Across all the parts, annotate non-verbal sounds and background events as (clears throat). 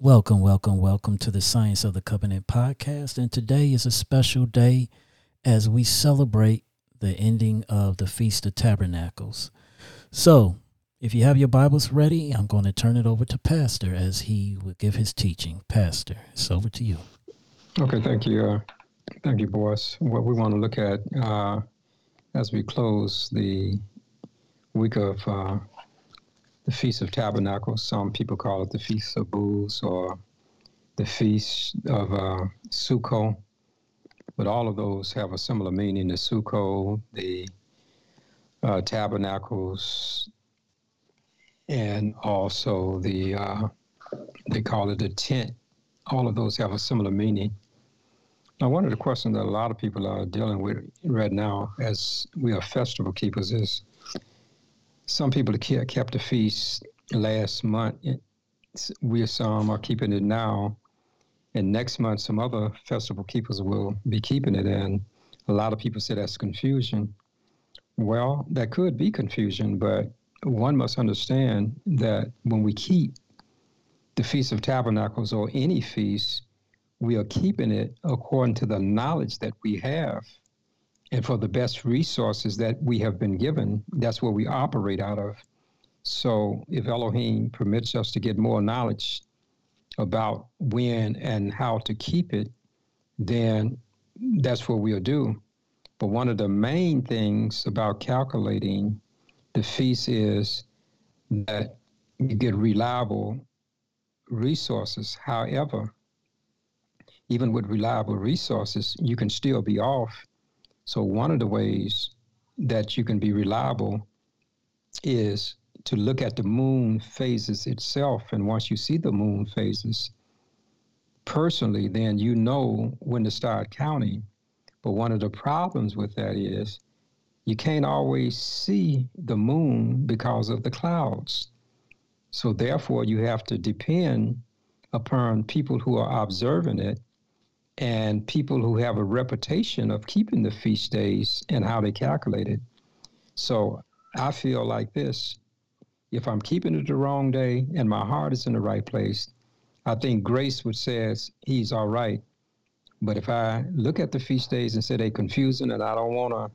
Welcome, welcome, welcome to the Science of the Covenant podcast. And today is a special day as we celebrate the ending of the Feast of Tabernacles. So, if you have your Bibles ready, I'm going to turn it over to Pastor as he will give his teaching. Pastor, it's over to you. Okay, thank you. Uh, thank you, Boris. What we want to look at uh, as we close the week of uh, the Feast of Tabernacles. Some people call it the Feast of Booths or the Feast of uh, Sukkot. But all of those have a similar meaning. The Sukkot, the uh, Tabernacles, and also the, uh, they call it the tent. All of those have a similar meaning. Now, one of the questions that a lot of people are dealing with right now as we are festival keepers is some people kept the feast last month. We some are keeping it now, and next month some other festival keepers will be keeping it. And a lot of people say that's confusion. Well, that could be confusion, but one must understand that when we keep the Feast of Tabernacles or any feast, we are keeping it according to the knowledge that we have and for the best resources that we have been given, that's where we operate out of. So if Elohim permits us to get more knowledge about when and how to keep it, then that's what we'll do. But one of the main things about calculating the feast is that you get reliable resources. However, even with reliable resources, you can still be off so, one of the ways that you can be reliable is to look at the moon phases itself. And once you see the moon phases personally, then you know when to start counting. But one of the problems with that is you can't always see the moon because of the clouds. So, therefore, you have to depend upon people who are observing it and people who have a reputation of keeping the feast days and how they calculate it. So I feel like this if I'm keeping it the wrong day and my heart is in the right place, I think grace would says he's all right. But if I look at the feast days and say they're confusing and I don't want to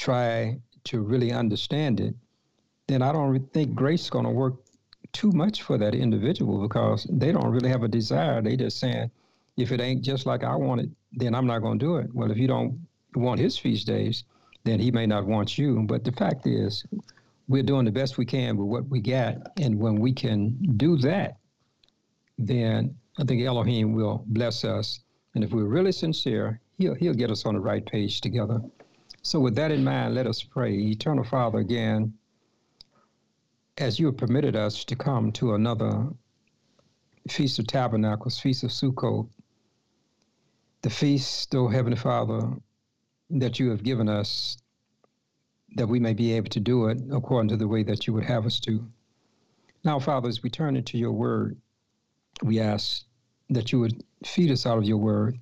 try to really understand it, then I don't think grace is going to work too much for that individual because they don't really have a desire. They just saying, if it ain't just like I want it, then I'm not going to do it. Well, if you don't want his feast days, then he may not want you. But the fact is, we're doing the best we can with what we got. And when we can do that, then I think Elohim will bless us. And if we're really sincere, he'll, he'll get us on the right page together. So, with that in mind, let us pray. Eternal Father, again, as you have permitted us to come to another Feast of Tabernacles, Feast of Sukkot, the feast, O Heavenly Father, that you have given us, that we may be able to do it according to the way that you would have us to. Now, Father, as we turn into your word, we ask that you would feed us out of your word,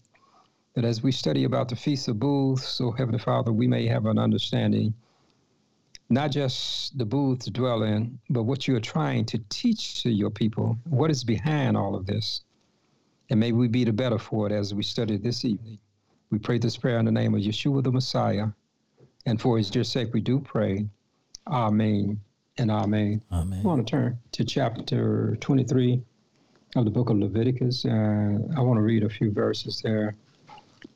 that as we study about the Feast of Booths, O Heavenly Father, we may have an understanding, not just the booths to dwell in, but what you are trying to teach to your people. What is behind all of this? And may we be the better for it as we study this evening. We pray this prayer in the name of Yeshua the Messiah. And for his dear sake, we do pray. Amen and amen. Amen. I want to turn to chapter 23 of the book of Leviticus. Uh, I want to read a few verses there.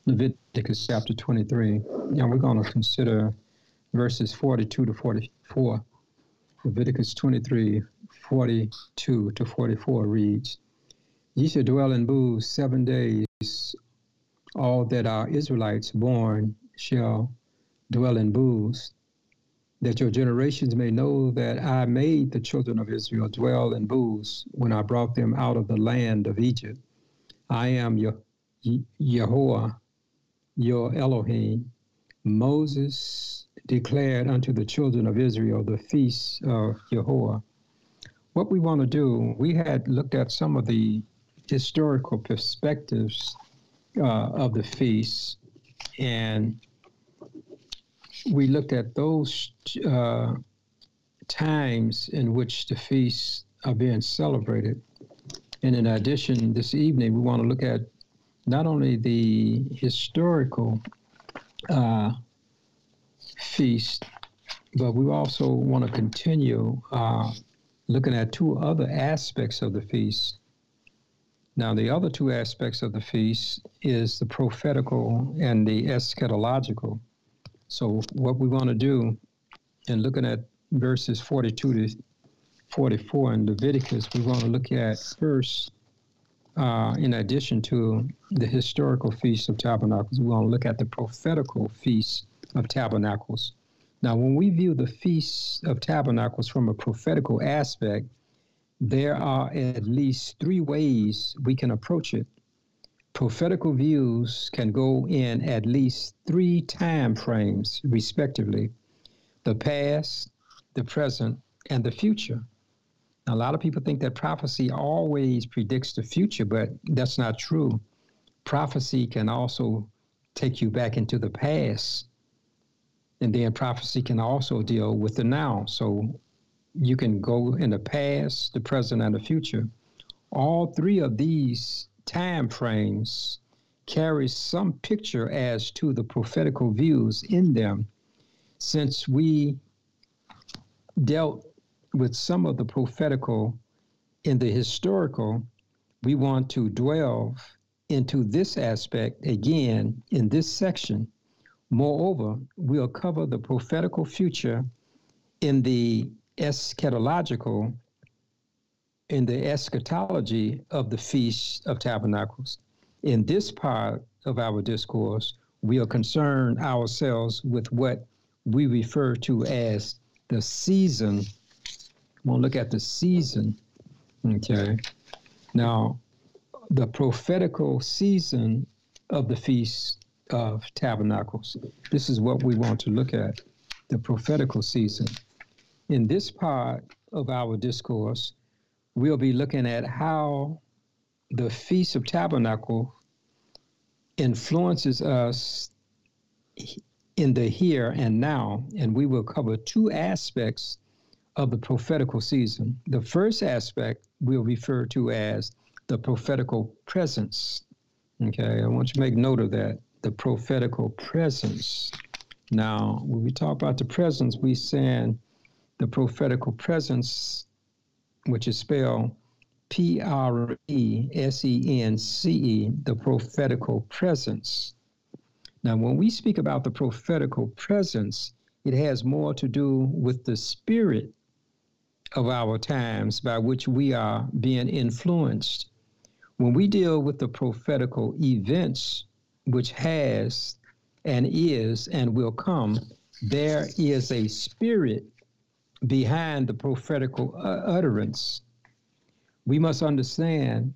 Leviticus chapter 23. Now we're going to consider verses 42 to 44. Leviticus 23, 42 to 44 reads, Ye shall dwell in booths seven days. All that are Israelites born shall dwell in booths, that your generations may know that I made the children of Israel dwell in booths when I brought them out of the land of Egypt. I am your Yahweh, your Elohim. Moses declared unto the children of Israel the feast of Yahweh. What we want to do, we had looked at some of the historical perspectives uh, of the feasts, and we looked at those uh, times in which the feasts are being celebrated. And in addition, this evening, we want to look at not only the historical uh, feast, but we also want to continue uh, looking at two other aspects of the feast. Now, the other two aspects of the feast is the prophetical and the eschatological. So, what we want to do in looking at verses 42 to 44 in Leviticus, we want to look at first, uh, in addition to the historical feast of tabernacles, we want to look at the prophetical feast of tabernacles. Now, when we view the feast of tabernacles from a prophetical aspect, there are at least three ways we can approach it. Prophetical views can go in at least three time frames, respectively the past, the present, and the future. Now, a lot of people think that prophecy always predicts the future, but that's not true. Prophecy can also take you back into the past. And then prophecy can also deal with the now. So you can go in the past, the present, and the future. All three of these time frames carry some picture as to the prophetical views in them. Since we dealt with some of the prophetical in the historical, we want to dwell into this aspect again in this section. Moreover, we'll cover the prophetical future in the eschatological, in the eschatology of the Feast of Tabernacles. In this part of our discourse, we'll concern ourselves with what we refer to as the season We'll look at the season. Okay. Now, the prophetical season of the Feast of Tabernacles. This is what we want to look at the prophetical season. In this part of our discourse, we'll be looking at how the Feast of Tabernacle influences us in the here and now, and we will cover two aspects of the prophetical season. The first aspect we'll refer to as the prophetical presence. Okay, I want you to make note of that. The prophetical presence. Now, when we talk about the presence, we saying the prophetical presence, which is spelled P R E S E N C E, the prophetical presence. Now, when we speak about the prophetical presence, it has more to do with the spirit of our times by which we are being influenced. When we deal with the prophetical events which has and is and will come, there is a spirit behind the prophetical uh, utterance. We must understand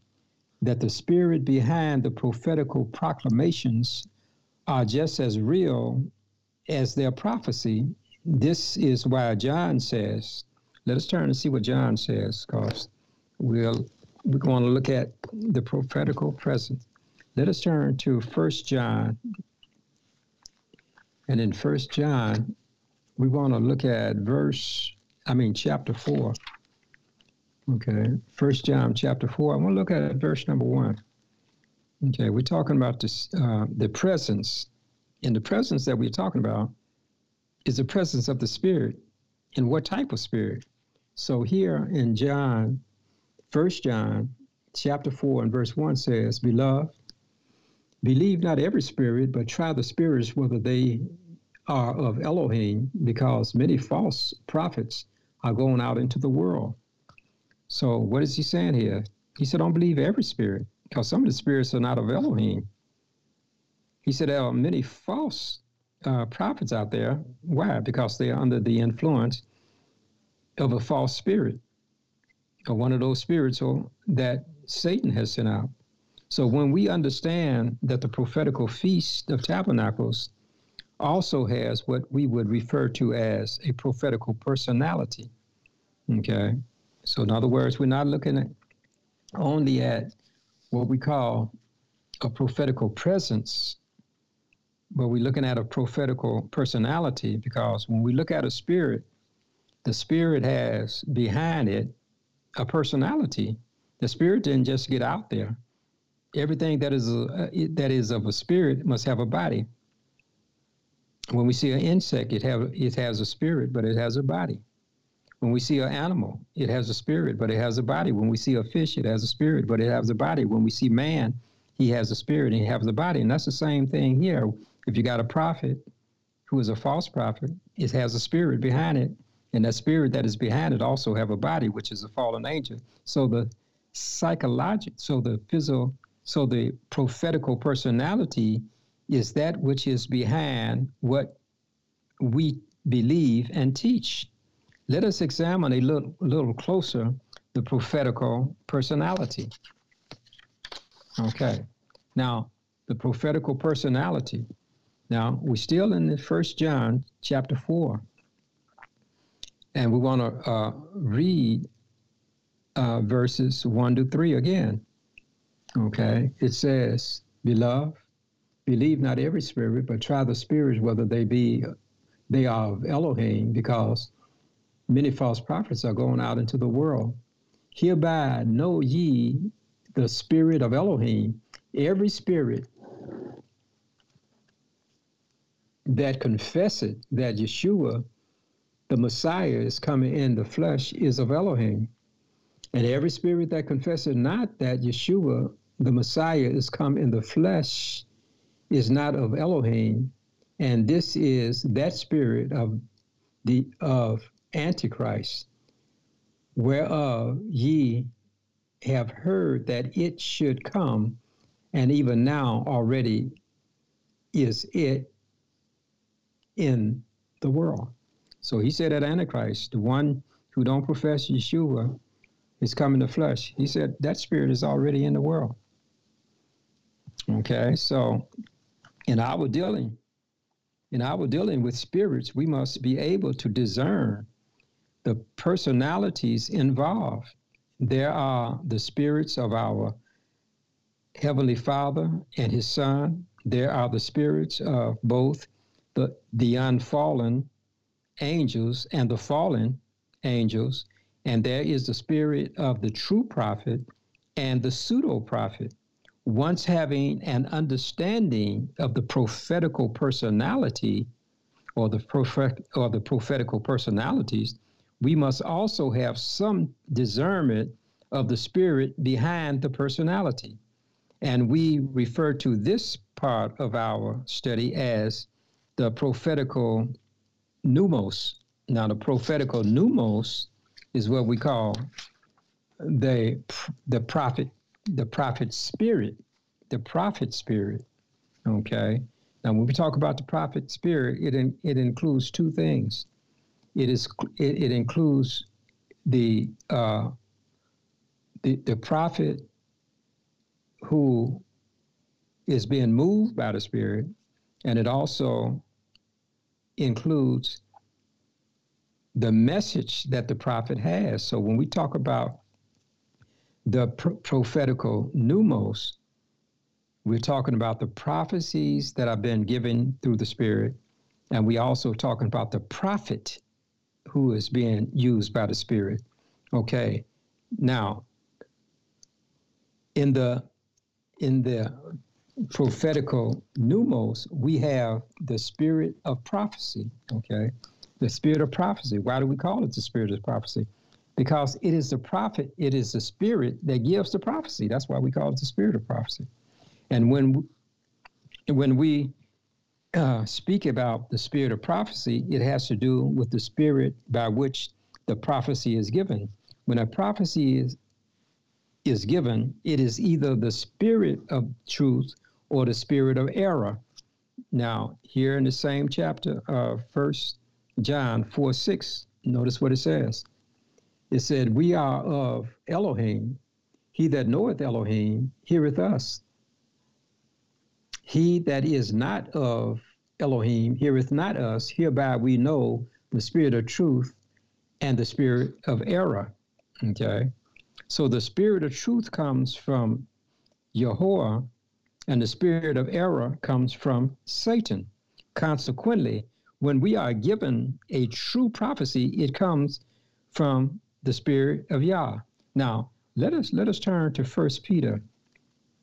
that the spirit behind the prophetical proclamations are just as real as their prophecy. This is why John says, let us turn and see what John says, because we'll, we're going to look at the prophetical present. Let us turn to First John. And in First John, we want to look at verse, I mean, chapter 4. Okay, First John chapter 4. I want to look at verse number 1. Okay, we're talking about this, uh, the presence. And the presence that we're talking about is the presence of the Spirit. And what type of spirit? So here in John, First John chapter 4 and verse 1 says, Beloved, believe not every spirit, but try the spirits whether they are of Elohim, because many false prophets are going out into the world. So what is he saying here? He said, Don't believe every spirit, because some of the spirits are not of Elohim. He said there are many false uh, prophets out there. Why? Because they are under the influence of a false spirit, or one of those spirits that Satan has sent out. So when we understand that the prophetical feast of tabernacles also has what we would refer to as a prophetical personality. Okay. So in other words, we're not looking at only at what we call a prophetical presence, but we're looking at a prophetical personality because when we look at a spirit, the spirit has behind it a personality. The spirit didn't just get out there. Everything that is a, that is of a spirit must have a body. When we see an insect, it have it has a spirit, but it has a body. When we see an animal, it has a spirit, but it has a body. When we see a fish, it has a spirit, but it has a body. When we see man, he has a spirit and he has a body. And that's the same thing here. If you got a prophet who is a false prophet, it has a spirit behind it. And that spirit that is behind it also have a body, which is a fallen angel. So the psychological, so the physical, so the prophetical personality is that which is behind what we believe and teach. Let us examine a little, little closer the prophetical personality. Okay. Now, the prophetical personality. Now, we're still in the First John chapter 4. And we want to uh, read uh, verses 1 to 3 again. Okay. It says, Beloved, believe not every spirit, but try the spirits whether they be they are of Elohim, because many false prophets are going out into the world. Hereby know ye the spirit of Elohim. Every spirit that confesseth that Yeshua, the Messiah, is coming in the flesh is of Elohim. And every spirit that confesseth not that Yeshua, the Messiah, is come in the flesh is not of Elohim. And this is that spirit of the of Antichrist, whereof ye have heard that it should come, and even now already is it in the world. So he said that Antichrist, the one who don't profess Yeshua, is coming to flesh. He said that spirit is already in the world. Okay, so in our dealing, in our dealing with spirits, we must be able to discern the personalities involved. There are the spirits of our Heavenly Father and His Son. There are the spirits of both the, the unfallen angels and the fallen angels. And there is the spirit of the true prophet and the pseudo prophet. Once having an understanding of the prophetical personality or the prophet or the prophetical personalities, we must also have some discernment of the spirit behind the personality. And we refer to this part of our study as the prophetical pneumos. Now, the prophetical pneumos is what we call the the prophet the prophet spirit, the prophet spirit. Okay. Now, when we talk about the prophet spirit, it in, it includes two things it is it, it includes the uh, the the prophet who is being moved by the Spirit, and it also includes the message that the prophet has. So when we talk about the pro- prophetical pneumos, we're talking about the prophecies that have been given through the Spirit, and we also talking about the prophet who is being used by the Spirit. Okay, now in the in the prophetical pneumos, we have the spirit of prophecy. Okay, the spirit of prophecy. Why do we call it the spirit of prophecy? Because it is the prophet, it is the spirit that gives the prophecy. That's why we call it the spirit of prophecy. And when when we uh, speak about the spirit of prophecy, it has to do with the spirit by which the prophecy is given. When a prophecy is is given, it is either the spirit of truth or the spirit of error. Now, here in the same chapter of First John 4 6, notice what it says. It said, We are of Elohim. He that knoweth Elohim heareth us. He that is not of Elohim heareth not us. Hereby we know the spirit of truth and the spirit of error. Okay. So the spirit of truth comes from Yahweh, and the spirit of error comes from Satan. Consequently, when we are given a true prophecy, it comes from the spirit of Yah. Now, let us let us turn to First Peter.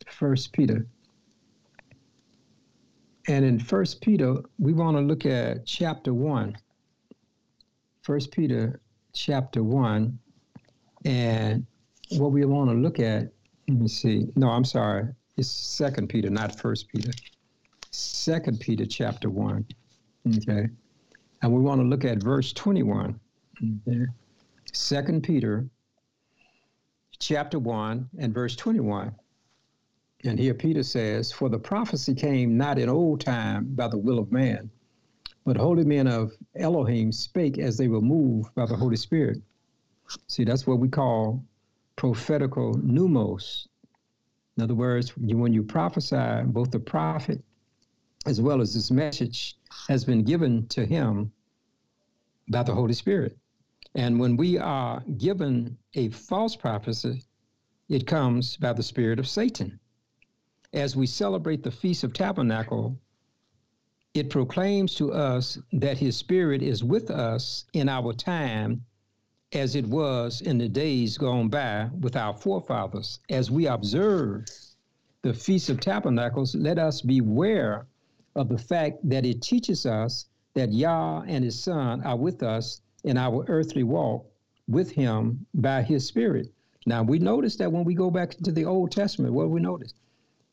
First Peter. And in First Peter, we want to look at chapter one. First Peter chapter one. And what we want to look at, let me see. No, I'm sorry. It's Second Peter, not First Peter. Second Peter chapter one. Okay. And we want to look at verse 21. Okay. Second Peter chapter 1 and verse 21. And here Peter says, For the prophecy came not in old time by the will of man, but holy men of Elohim spake as they were moved by the Holy Spirit. See, that's what we call prophetical pneumos. In other words, when you prophesy, both the prophet as well as this message has been given to him by the Holy Spirit. And when we are given a false prophecy, it comes by the spirit of Satan. As we celebrate the Feast of Tabernacle, it proclaims to us that his spirit is with us in our time as it was in the days gone by with our forefathers. As we observe the Feast of Tabernacles, let us beware of the fact that it teaches us that Yah and his Son are with us in our earthly walk with him by his spirit. Now we notice that when we go back into the Old Testament, what do we notice?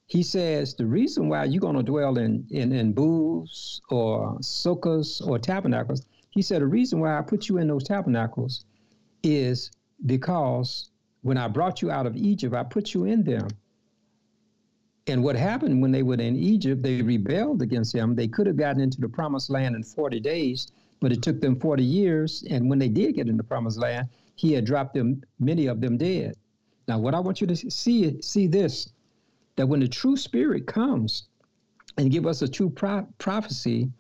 He says the reason why you're going to dwell in, in, in booths or sukkahs or tabernacles, he said the reason why I put you in those tabernacles is because when I brought you out of Egypt, I put you in them. And what happened when they were in Egypt, they rebelled against him. They could have gotten into the promised land in 40 days, but it took them 40 years. And when they did get in the promised land, he had dropped them, many of them dead. Now, what I want you to see, see this that when the true spirit comes and give us a true pro- prophecy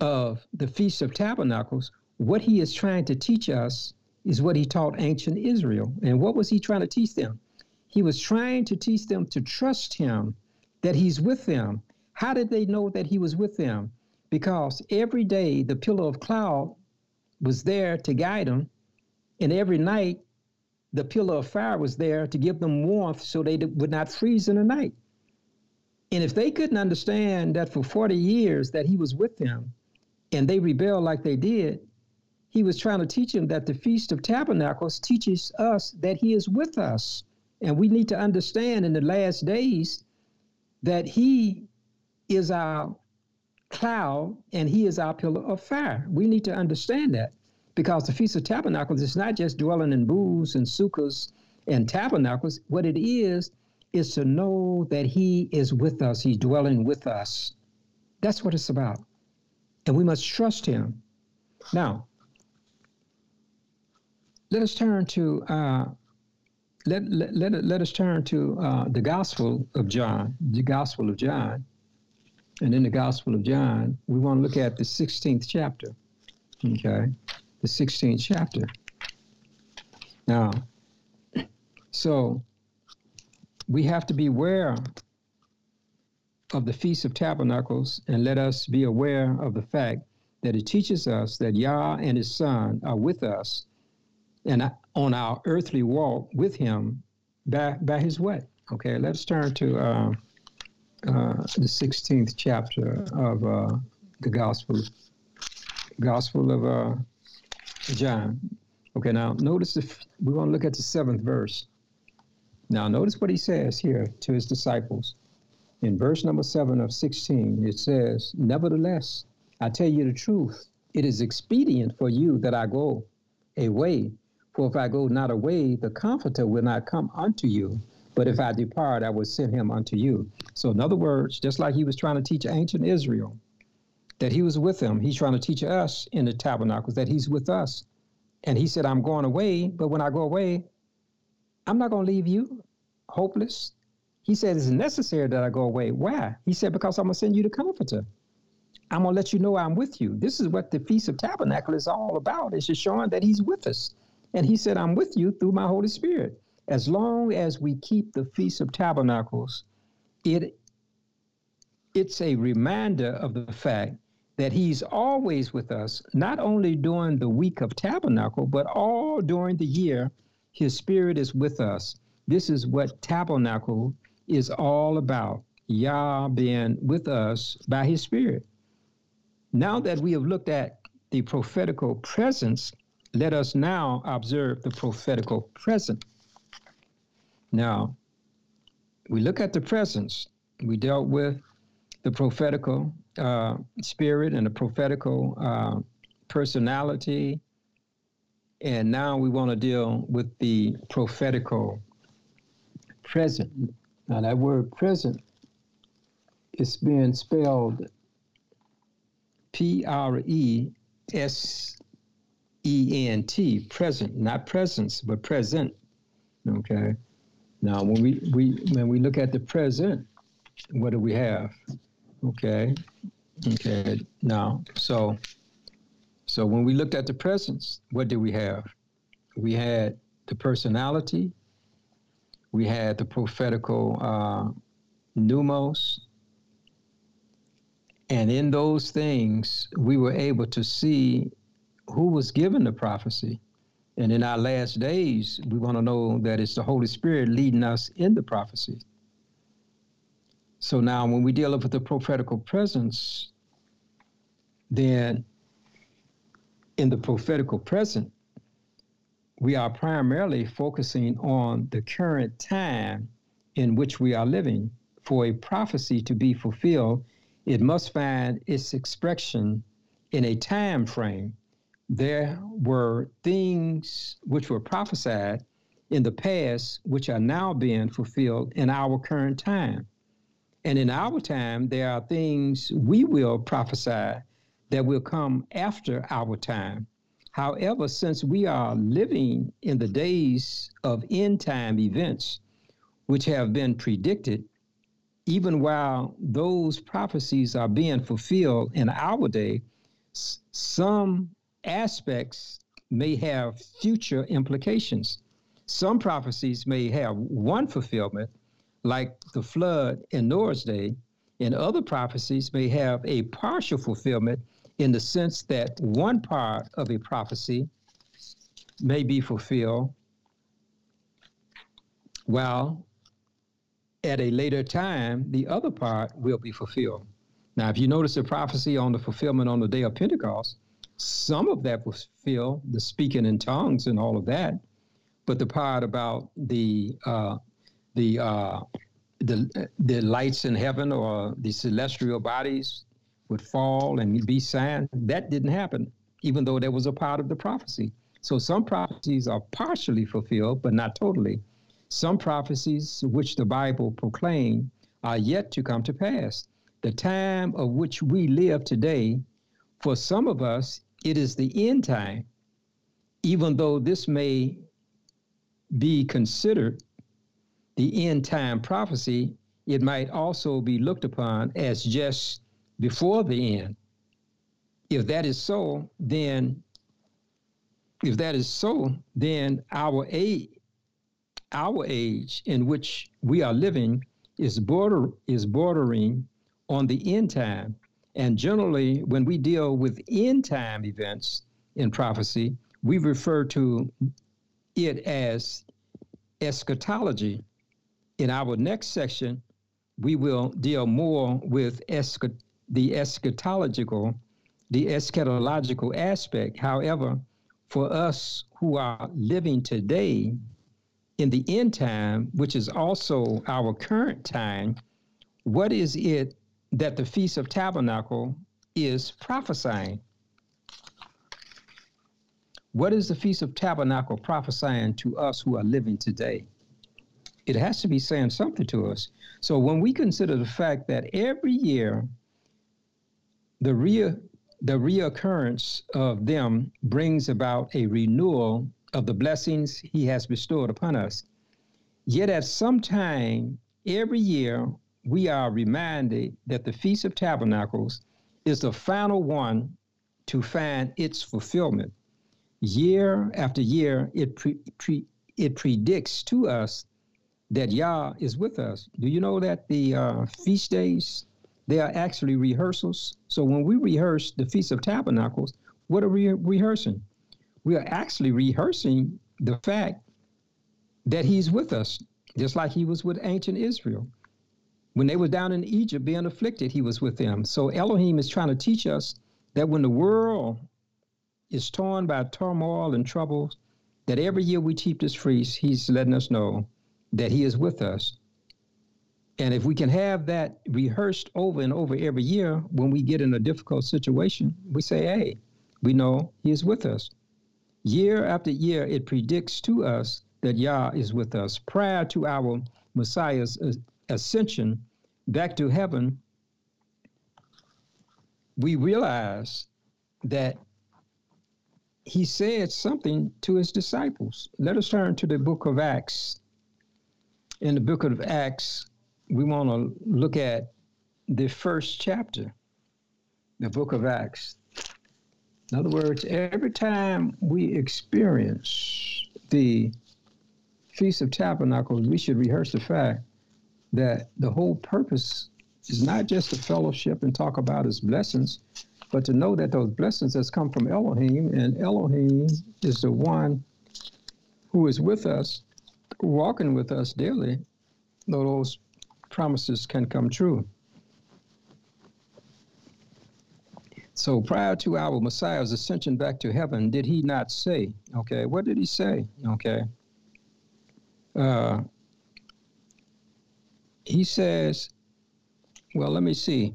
of the Feast of Tabernacles, what he is trying to teach us is what he taught ancient Israel. And what was he trying to teach them? He was trying to teach them to trust him, that he's with them. How did they know that he was with them? Because every day the pillar of cloud was there to guide them, and every night the pillar of fire was there to give them warmth so they would not freeze in the night. And if they couldn't understand that for 40 years that he was with them and they rebelled like they did, he was trying to teach them that the Feast of Tabernacles teaches us that he is with us. And we need to understand in the last days that he is our cloud and he is our pillar of fire. We need to understand that because the Feast of Tabernacles is not just dwelling in booths and sukkahs and tabernacles. What it is, is to know that he is with us, he's dwelling with us. That's what it's about. And we must trust him. Now, let us turn to uh, let, let, let, let us turn to uh, the Gospel of John, the Gospel of John. And in the Gospel of John, we want to look at the 16th chapter. Okay? The 16th chapter. Now, so we have to be aware of the Feast of Tabernacles and let us be aware of the fact that it teaches us that Yah and his Son are with us and on our earthly walk with him by, by his way. Okay, let's turn to uh, uh, the 16th chapter of uh, the Gospel, Gospel of uh, John. Okay, now notice if we want to look at the seventh verse. Now, notice what he says here to his disciples. In verse number seven of 16, it says, Nevertheless, I tell you the truth, it is expedient for you that I go away. For if I go not away, the Comforter will not come unto you. But if I depart, I will send him unto you. So, in other words, just like he was trying to teach ancient Israel that he was with them, he's trying to teach us in the tabernacles that he's with us. And he said, I'm going away, but when I go away, I'm not going to leave you hopeless. He said, It's necessary that I go away. Why? He said, Because I'm going to send you the comforter. I'm going to let you know I'm with you. This is what the Feast of Tabernacle is all about. It's just showing that he's with us. And he said, I'm with you through my Holy Spirit as long as we keep the Feast of Tabernacles, it it's a reminder of the fact that he's always with us, not only during the week of tabernacle, but all during the year. His Spirit is with us. This is what tabernacle is all about. Yah being with us by His Spirit. Now that we have looked at the prophetical presence, let us now observe the prophetical present. Now, we look at the presence. We dealt with the prophetical uh, spirit and the prophetical uh, personality. And now we want to deal with the prophetical present. Now, that word present is being spelled P R E S E N T, present, not presence, but present. Okay. Now, when we, we when we look at the present, what do we have? Okay. Okay. Now, so so when we looked at the presence, what did we have? We had the personality. We had the prophetical uh, pneumos. And in those things, we were able to see who was given the prophecy. And in our last days, we want to know that it's the Holy Spirit leading us in the prophecy. So now, when we deal with the prophetical presence, then in the prophetical present, we are primarily focusing on the current time in which we are living. For a prophecy to be fulfilled, it must find its expression in a time frame there were things which were prophesied in the past which are now being fulfilled in our current time. And in our time, there are things we will prophesy that will come after our time. However, since we are living in the days of end time events, which have been predicted, even while those prophecies are being fulfilled in our day, some aspects may have future implications. Some prophecies may have one fulfillment, like the flood in Noah's day, and other prophecies may have a partial fulfillment in the sense that one part of a prophecy may be fulfilled while at a later time the other part will be fulfilled. Now, if you notice the prophecy on the fulfillment on the day of Pentecost, some of that was filled, the speaking in tongues and all of that, but the part about the uh, the uh, the the lights in heaven or the celestial bodies would fall and be signed, that didn't happen, even though there was a part of the prophecy. So some prophecies are partially fulfilled, but not totally. Some prophecies which the Bible proclaimed are yet to come to pass. The time of which we live today, for some of us, it is the end time, even though this may be considered the end time prophecy, it might also be looked upon as just before the end. If that is so, then if that is so, then our age, our age in which we are living is border is bordering on the end time. And generally, when we deal with end time events in prophecy, we refer to it as eschatology. In our next section, we will deal more with eschat- the eschatological, the eschatological aspect. However, for us who are living today in the end time, which is also our current time, what is it that the Feast of Tabernacle is prophesying. What is the Feast of Tabernacle prophesying to us who are living today? It has to be saying something to us. So when we consider the fact that every year the re- the reoccurrence of them brings about a renewal of the blessings he has bestowed upon us. Yet at some time every year we are reminded that the Feast of Tabernacles is the final one to find its fulfillment. Year after year, it, pre, pre, it predicts to us that Yah is with us. Do you know that the uh, feast days, they are actually rehearsals? So when we rehearse the Feast of Tabernacles, what are we rehearsing? We are actually rehearsing the fact that he's with us, just like he was with ancient Israel. When they were down in Egypt being afflicted, he was with them. So Elohim is trying to teach us that when the world is torn by turmoil and troubles, that every year we keep this feast, he's letting us know that he is with us. And if we can have that rehearsed over and over every year, when we get in a difficult situation, we say, hey, we know he is with us. Year after year, it predicts to us that Yah is with us. Prior to our Messiah's uh, ascension back to heaven, we realize that he said something to his disciples. Let us turn to the book of Acts. In the book of Acts, we want to look at the first chapter, the book of Acts. In other words, every time we experience the Feast of Tabernacles, we should rehearse the fact that the whole purpose is not just to fellowship and talk about his blessings, but to know that those blessings has come from Elohim, and Elohim is the one who is with us, walking with us daily, though those promises can come true. So prior to our Messiah's ascension back to heaven, did he not say, okay, what did he say? Okay. Uh, he says, well, let me see.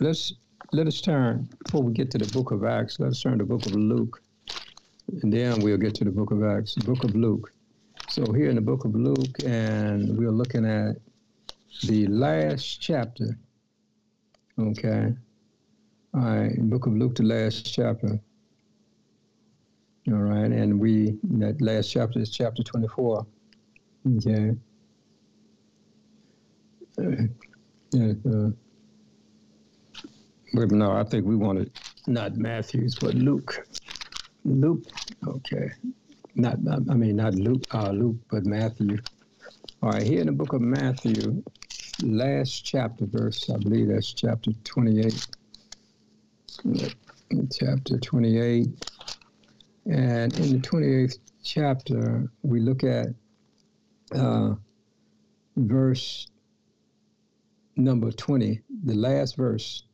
Let's let us turn before we get to the book of Acts. Let us turn to the book of Luke, and then we'll get to the book of Acts. Book of Luke. So here in the book of Luke, and we're looking at the last chapter. Okay. All right, book of Luke, the last chapter. All right, and we that last chapter is chapter twenty-four. Uh, yeah, uh, but no, I think we wanted not Matthew's, but Luke. Luke, okay. Not, I mean, not Luke, uh, Luke, but Matthew. All right, here in the book of Matthew, last chapter, verse, I believe that's chapter 28. Chapter 28. And in the 28th chapter, we look at uh, verse number 20, the last verse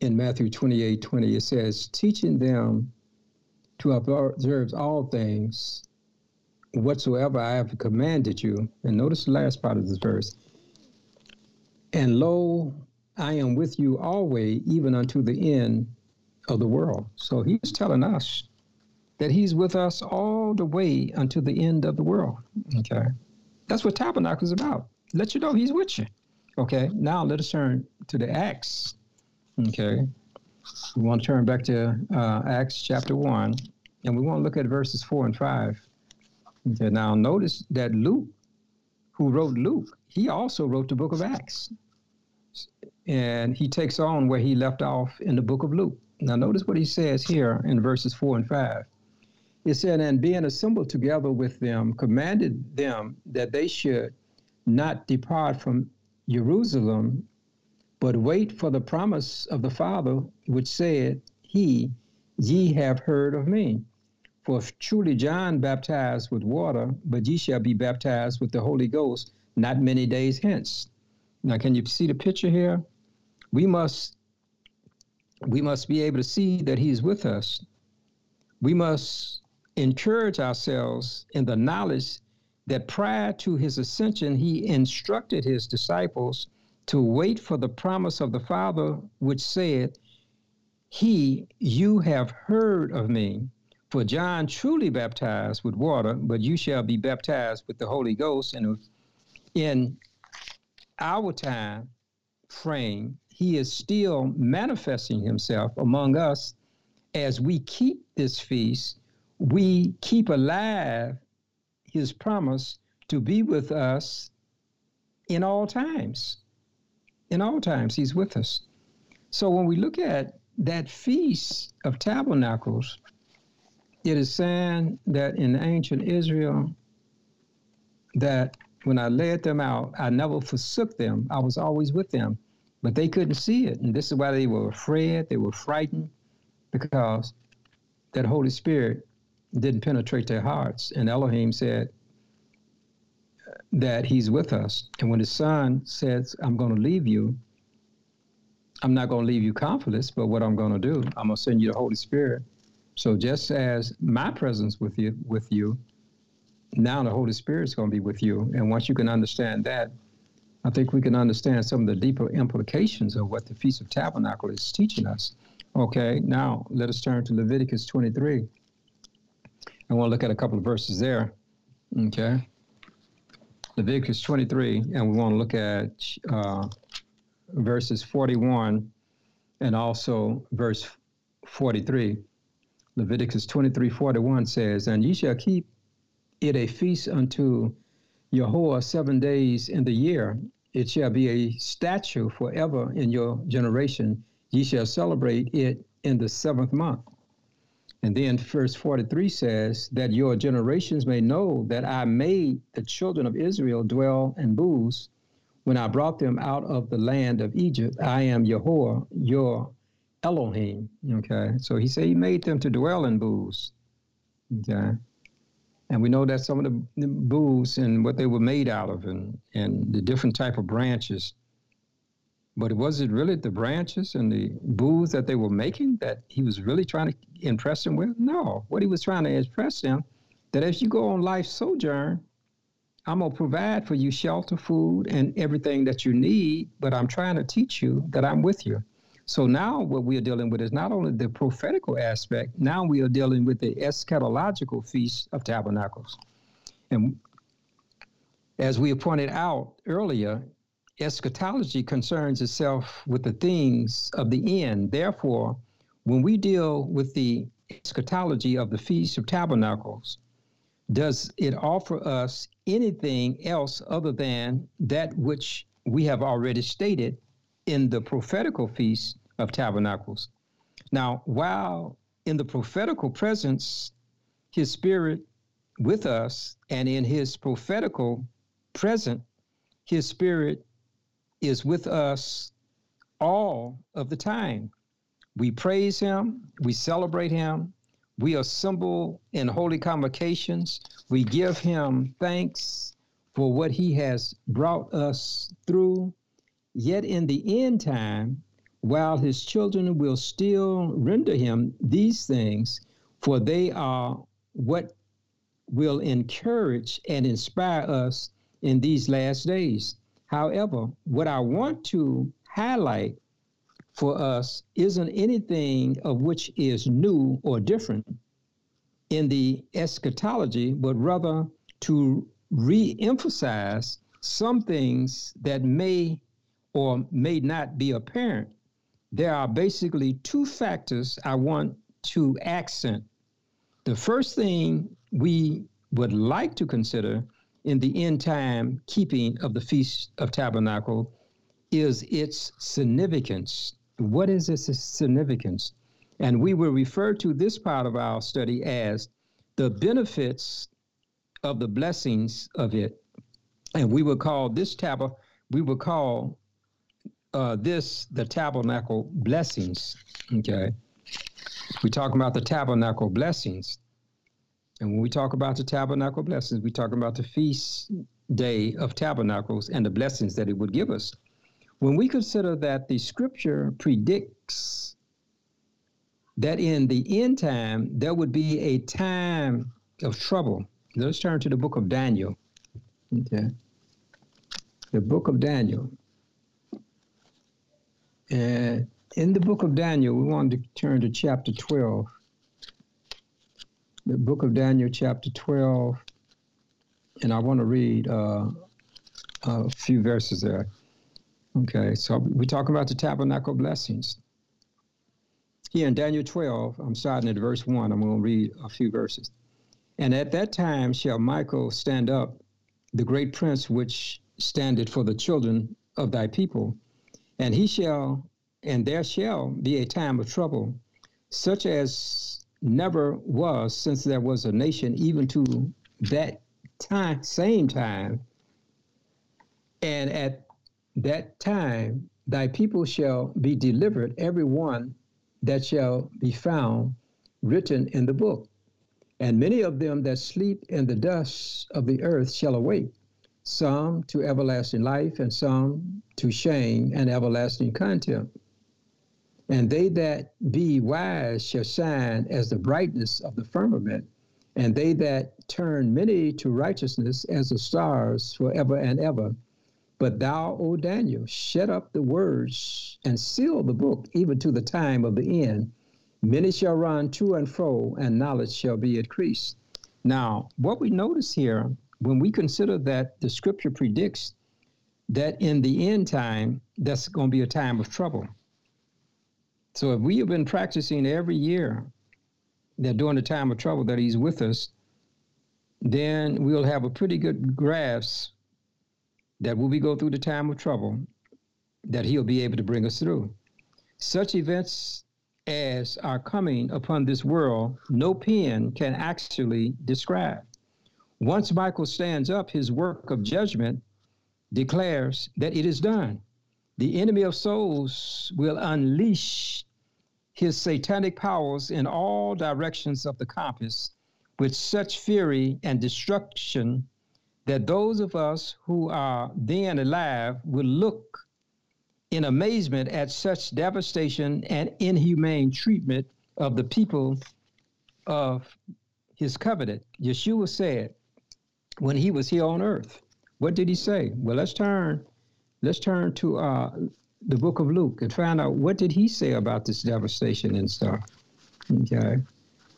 in Matthew 28 20, it says, teaching them to observe all things whatsoever I have commanded you. And notice the last part of this verse. And lo, I am with you always, even unto the end of the world. So he's telling us that he's with us all the way until the end of the world. Okay. That's what tabernacle is about. Let you know he's with you. Okay. Now let us turn to the Acts Okay. We want to turn back to uh, Acts chapter 1, and we want to look at verses 4 and 5. Okay, now notice that Luke, who wrote Luke, he also wrote the book of Acts. And he takes on where he left off in the book of Luke. Now, notice what he says here in verses 4 and 5. It said, And being assembled together with them, commanded them that they should not depart from Jerusalem, but wait for the promise of the Father, which said, He, ye have heard of me. For truly John baptized with water, but ye shall be baptized with the Holy Ghost not many days hence. Now, can you see the picture here? We must we must be able to see that he's with us. We must encourage ourselves in the knowledge that prior to his ascension, he instructed his disciples to wait for the promise of the Father, which said, He, you have heard of me. For John truly baptized with water, but you shall be baptized with the Holy Ghost. And in our time frame, he is still manifesting himself among us as we keep this feast. We keep alive his promise to be with us in all times in all times he's with us. So when we look at that feast of tabernacles, it is saying that in ancient Israel, that when I led them out, I never forsook them. I was always with them, but they couldn't see it. And this is why they were afraid, they were frightened, because that Holy Spirit didn't penetrate their hearts. And Elohim said that he's with us. And when his son says, I'm going to leave you, I'm not going to leave you comfortless, but what I'm going to do, I'm going to send you the Holy Spirit. So just as my presence with you, with you, now the Holy Spirit is going to be with you. And once you can understand that, I think we can understand some of the deeper implications of what the Feast of Tabernacle is teaching us. Okay, now let us turn to Leviticus 23. I want to look at a couple of verses there. Okay. Leviticus 23, and we want to look at uh, verses 41 and also verse 43. Leviticus 23 41 says, And ye shall keep it a feast unto Yahweh seven days in the year. It shall be a statute forever in your generation. Ye shall celebrate it in the seventh month. And then verse 43 says, That your generations may know that I made the children of Israel dwell in booths when I brought them out of the land of Egypt. I am Yahweh, your Elohim. Okay. So he said he made them to dwell in booths. Okay. And we know that some of the, the booths and what they were made out of and, and the different type of branches. But was it really the branches and the booths that they were making that he was really trying to impress them with? No. What he was trying to impress them that as you go on life's sojourn, I'm gonna provide for you shelter, food, and everything that you need, but I'm trying to teach you that I'm with you. So now what we are dealing with is not only the prophetical aspect, now we are dealing with the eschatological feast of tabernacles. And as we pointed out earlier, eschatology concerns itself with the things of the end. Therefore, when we deal with the eschatology of the Feast of Tabernacles, does it offer us anything else other than that which we have already stated in the prophetical feast of tabernacles. Now, while in the prophetical presence, his spirit with us, and in his prophetical present, his spirit is with us all of the time. We praise him, we celebrate him, we assemble in holy convocations, we give him thanks for what he has brought us through Yet in the end time, while his children will still render him these things, for they are what will encourage and inspire us in these last days. However, what I want to highlight for us isn't anything of which is new or different in the eschatology, but rather to re emphasize some things that may or may not be apparent, there are basically two factors I want to accent. The first thing we would like to consider in the end time keeping of the Feast of Tabernacle is its significance. What is its significance? And we will refer to this part of our study as the benefits of the blessings of it. And we will call this tab we will call uh, this the tabernacle blessings. Okay, we talk about the tabernacle blessings, and when we talk about the tabernacle blessings, we talk about the feast day of tabernacles and the blessings that it would give us. When we consider that the scripture predicts that in the end time there would be a time of trouble. Let's turn to the book of Daniel. Okay. The book of Daniel. And in the book of Daniel, we want to turn to chapter 12. The book of Daniel, chapter 12. And I want to read uh, a few verses there. Okay, so we're talking about the tabernacle blessings. Here in Daniel 12, I'm starting at verse 1. I'm going to read a few verses. And at that time shall Michael stand up, the great prince which standeth for the children of thy people and he shall, and there shall be a time of trouble, such as never was since there was a nation, even to that time, same time. And at that time, thy people shall be delivered, every one that shall be found written in the book. And many of them that sleep in the dust of the earth shall awake, some to everlasting life, and some to shame and everlasting contempt. And they that be wise shall shine as the brightness of the firmament, and they that turn many to righteousness as the stars forever and ever. But thou, O Daniel, shut up the words and seal the book even to the time of the end. Many shall run to and fro, and knowledge shall be increased. Now, what we notice here, when we consider that the scripture predicts that in the end time, that's going to be a time of trouble. So if we have been practicing every year that during the time of trouble that he's with us, then we'll have a pretty good grasp that when we go through the time of trouble, that he'll be able to bring us through. Such events as are coming upon this world, no pen can actually describe. Once Michael stands up, his work of judgment declares that it is done. The enemy of souls will unleash his satanic powers in all directions of the compass with such fury and destruction that those of us who are then alive will look in amazement at such devastation and inhumane treatment of the people of his covenant. Yeshua said when he was here on earth, what did he say? Well, let's turn, let's turn to uh, the book of Luke and find out what did he say about this devastation and stuff. Okay,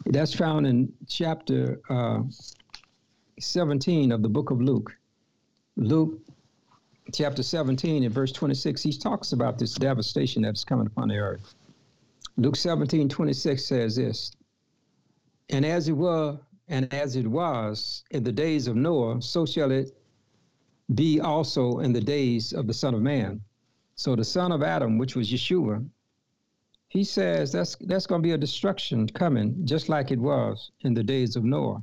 that's found in chapter uh, 17 of the book of Luke. Luke chapter 17 and verse 26, he talks about this devastation that's coming upon the earth. Luke 17, 26 says this, and as it were, and as it was in the days of Noah, so shall it be also in the days of the Son of Man. So the son of Adam, which was Yeshua, he says that's that's going to be a destruction coming, just like it was in the days of Noah.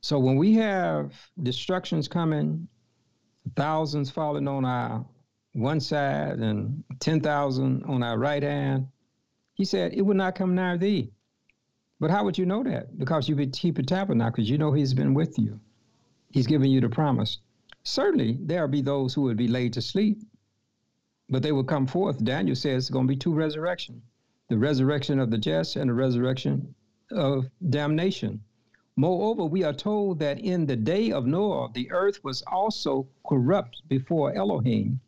So when we have destructions coming, thousands falling on our one side and ten thousand on our right hand, he said it would not come nigh thee. But how would you know that? Because you would keep a tabernacle, because you know he's been with you. He's given you the promise. Certainly, there'll be those who would be laid to sleep but they will come forth. Daniel says it's going to be two resurrections the resurrection of the just and the resurrection of damnation. Moreover, we are told that in the day of Noah, the earth was also corrupt before Elohim,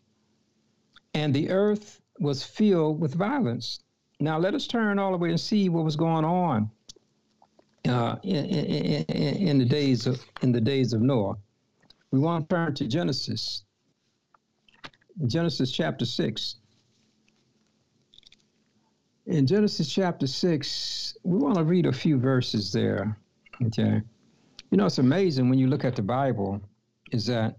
and the earth was filled with violence. Now, let us turn all the way and see what was going on uh, in, in, in, in, the days of in the days of Noah. We want to turn to Genesis Genesis chapter 6. In Genesis chapter 6, we want to read a few verses there. Okay. You know, it's amazing when you look at the Bible, is that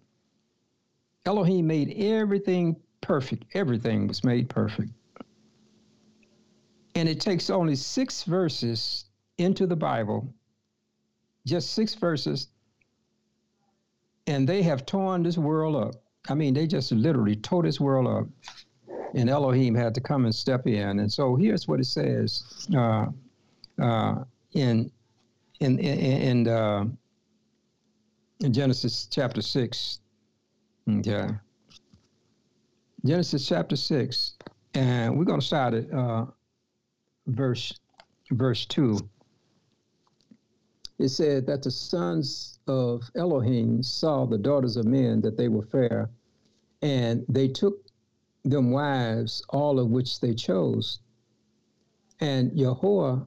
Elohim made everything perfect. Everything was made perfect. And it takes only six verses into the Bible, just six verses, and they have torn this world up. I mean, they just literally tore this world up, and Elohim had to come and step in. And so here's what it says uh, uh, in in in, in, uh, in Genesis chapter six. Okay, Genesis chapter six, and we're going to start at uh, verse verse two. It said that the sons of Elohim saw the daughters of men that they were fair, and they took them wives, all of which they chose. And Yahweh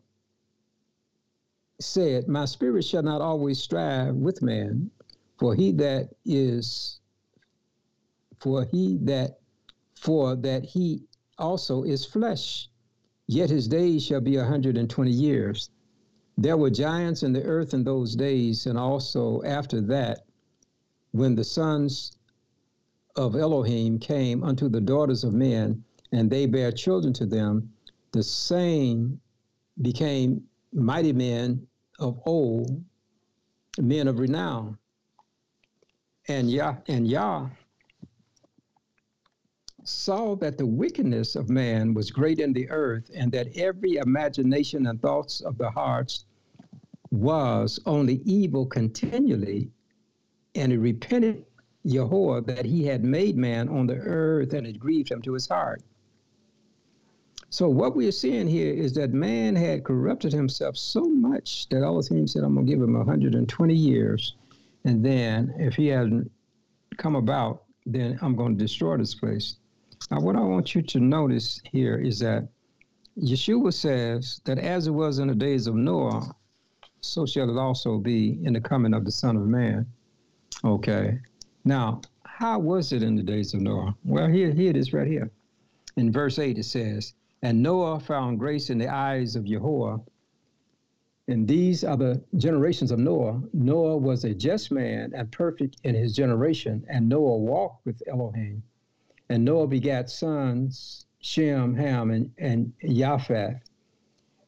said, My spirit shall not always strive with man, for he that is, for he that, for that he also is flesh, yet his days shall be a hundred and twenty years. There were giants in the earth in those days, and also after that, when the sons of Elohim came unto the daughters of men, and they bare children to them, the same became mighty men of old, men of renown. And Yah and Yah saw that the wickedness of man was great in the earth, and that every imagination and thoughts of the hearts was only evil continually, and he repented Yahweh that he had made man on the earth, and it grieved him to his heart. So what we are seeing here is that man had corrupted himself so much that Elohim said, I'm going to give him 120 years. And then if he hadn't come about, then I'm going to destroy this place. Now, what I want you to notice here is that Yeshua says that as it was in the days of Noah, so shall it also be in the coming of the Son of Man. Okay. Now, how was it in the days of Noah? Well, here, here it is right here. In verse 8, it says, And Noah found grace in the eyes of Jehovah. And these are the generations of Noah. Noah was a just man and perfect in his generation, and Noah walked with Elohim. And Noah begat sons, Shem, Ham, and, and Japheth.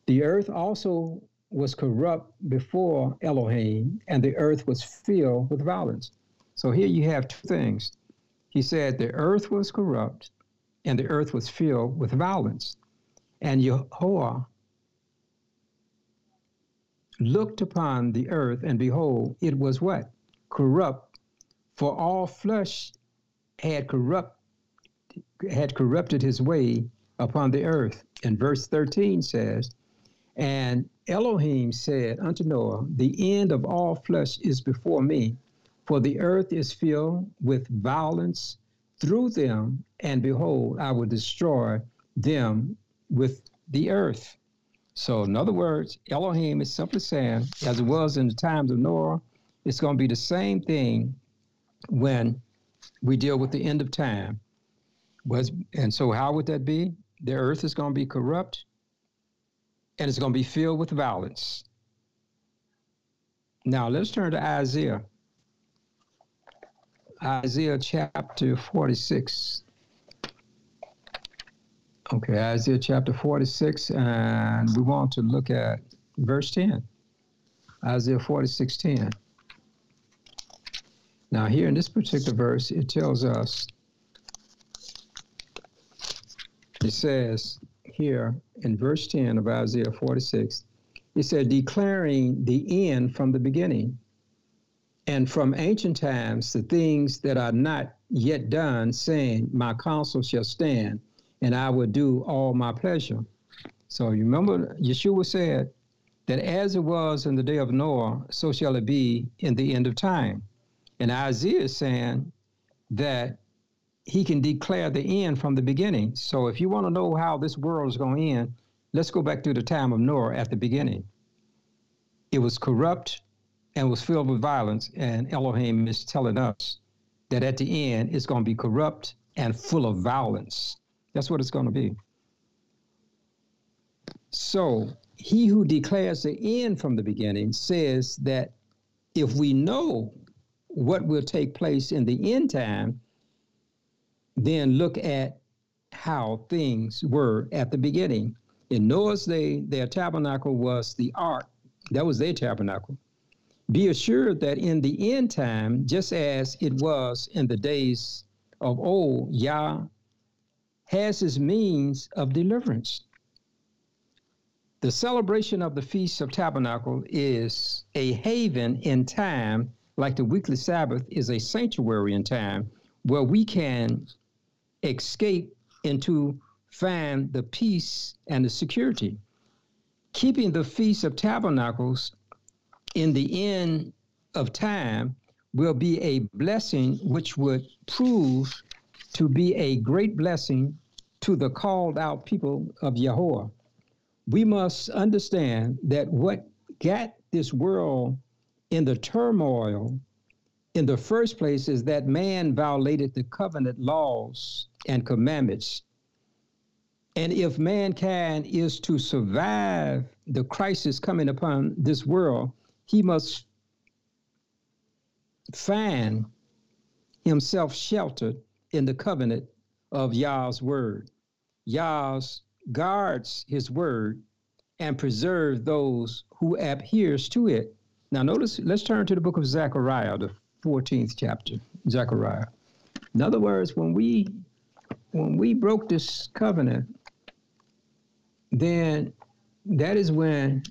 The earth also was corrupt before Elohim, and the earth was filled with violence. So here you have two things. He said the earth was corrupt, and the earth was filled with violence. And Jehovah looked upon the earth, and behold, it was what? Corrupt, for all flesh had corrupt had corrupted his way upon the earth. And verse 13 says, And Elohim said unto Noah, The end of all flesh is before me, for the earth is filled with violence through them, and behold, I will destroy them with the earth. So, in other words, Elohim is simply saying, as it was in the times of Noah, it's going to be the same thing when we deal with the end of time. Was and so how would that be? The earth is going to be corrupt and it's going to be filled with violence. Now let's turn to Isaiah. Isaiah chapter 46. Okay, Isaiah chapter 46, and we want to look at verse 10. Isaiah 46 10. Now, here in this particular verse, it tells us it says here in verse 10 of Isaiah 46, it said, declaring the end from the beginning, and from ancient times the things that are not yet done, saying, My counsel shall stand, and I will do all my pleasure. So you remember, Yeshua said that as it was in the day of Noah, so shall it be in the end of time. And Isaiah is saying that he can declare the end from the beginning. So if you want to know how this world is going to end, let's go back to the time of Noah at the beginning. It was corrupt and was filled with violence, and Elohim is telling us that at the end it's going to be corrupt and full of violence. That's what it's going to be. So he who declares the end from the beginning says that if we know what will take place in the end time, then look at how things were at the beginning. In Noah's day, their tabernacle was the ark. That was their tabernacle. Be assured that in the end time, just as it was in the days of old, Yah has his means of deliverance. The celebration of the Feast of Tabernacle is a haven in time, like the weekly Sabbath is a sanctuary in time, where we can escape and to find the peace and the security. Keeping the Feast of Tabernacles in the end of time will be a blessing which would prove to be a great blessing to the called out people of Yahweh. We must understand that what got this world in the turmoil in the first place is that man violated the covenant laws and commandments. And if mankind is to survive the crisis coming upon this world, he must find himself sheltered in the covenant of Yah's word. Yah's guards his word and preserves those who adheres to it. Now notice, let's turn to the book of Zechariah, the 14th chapter, Zechariah. In other words, when we when we broke this covenant, then that is when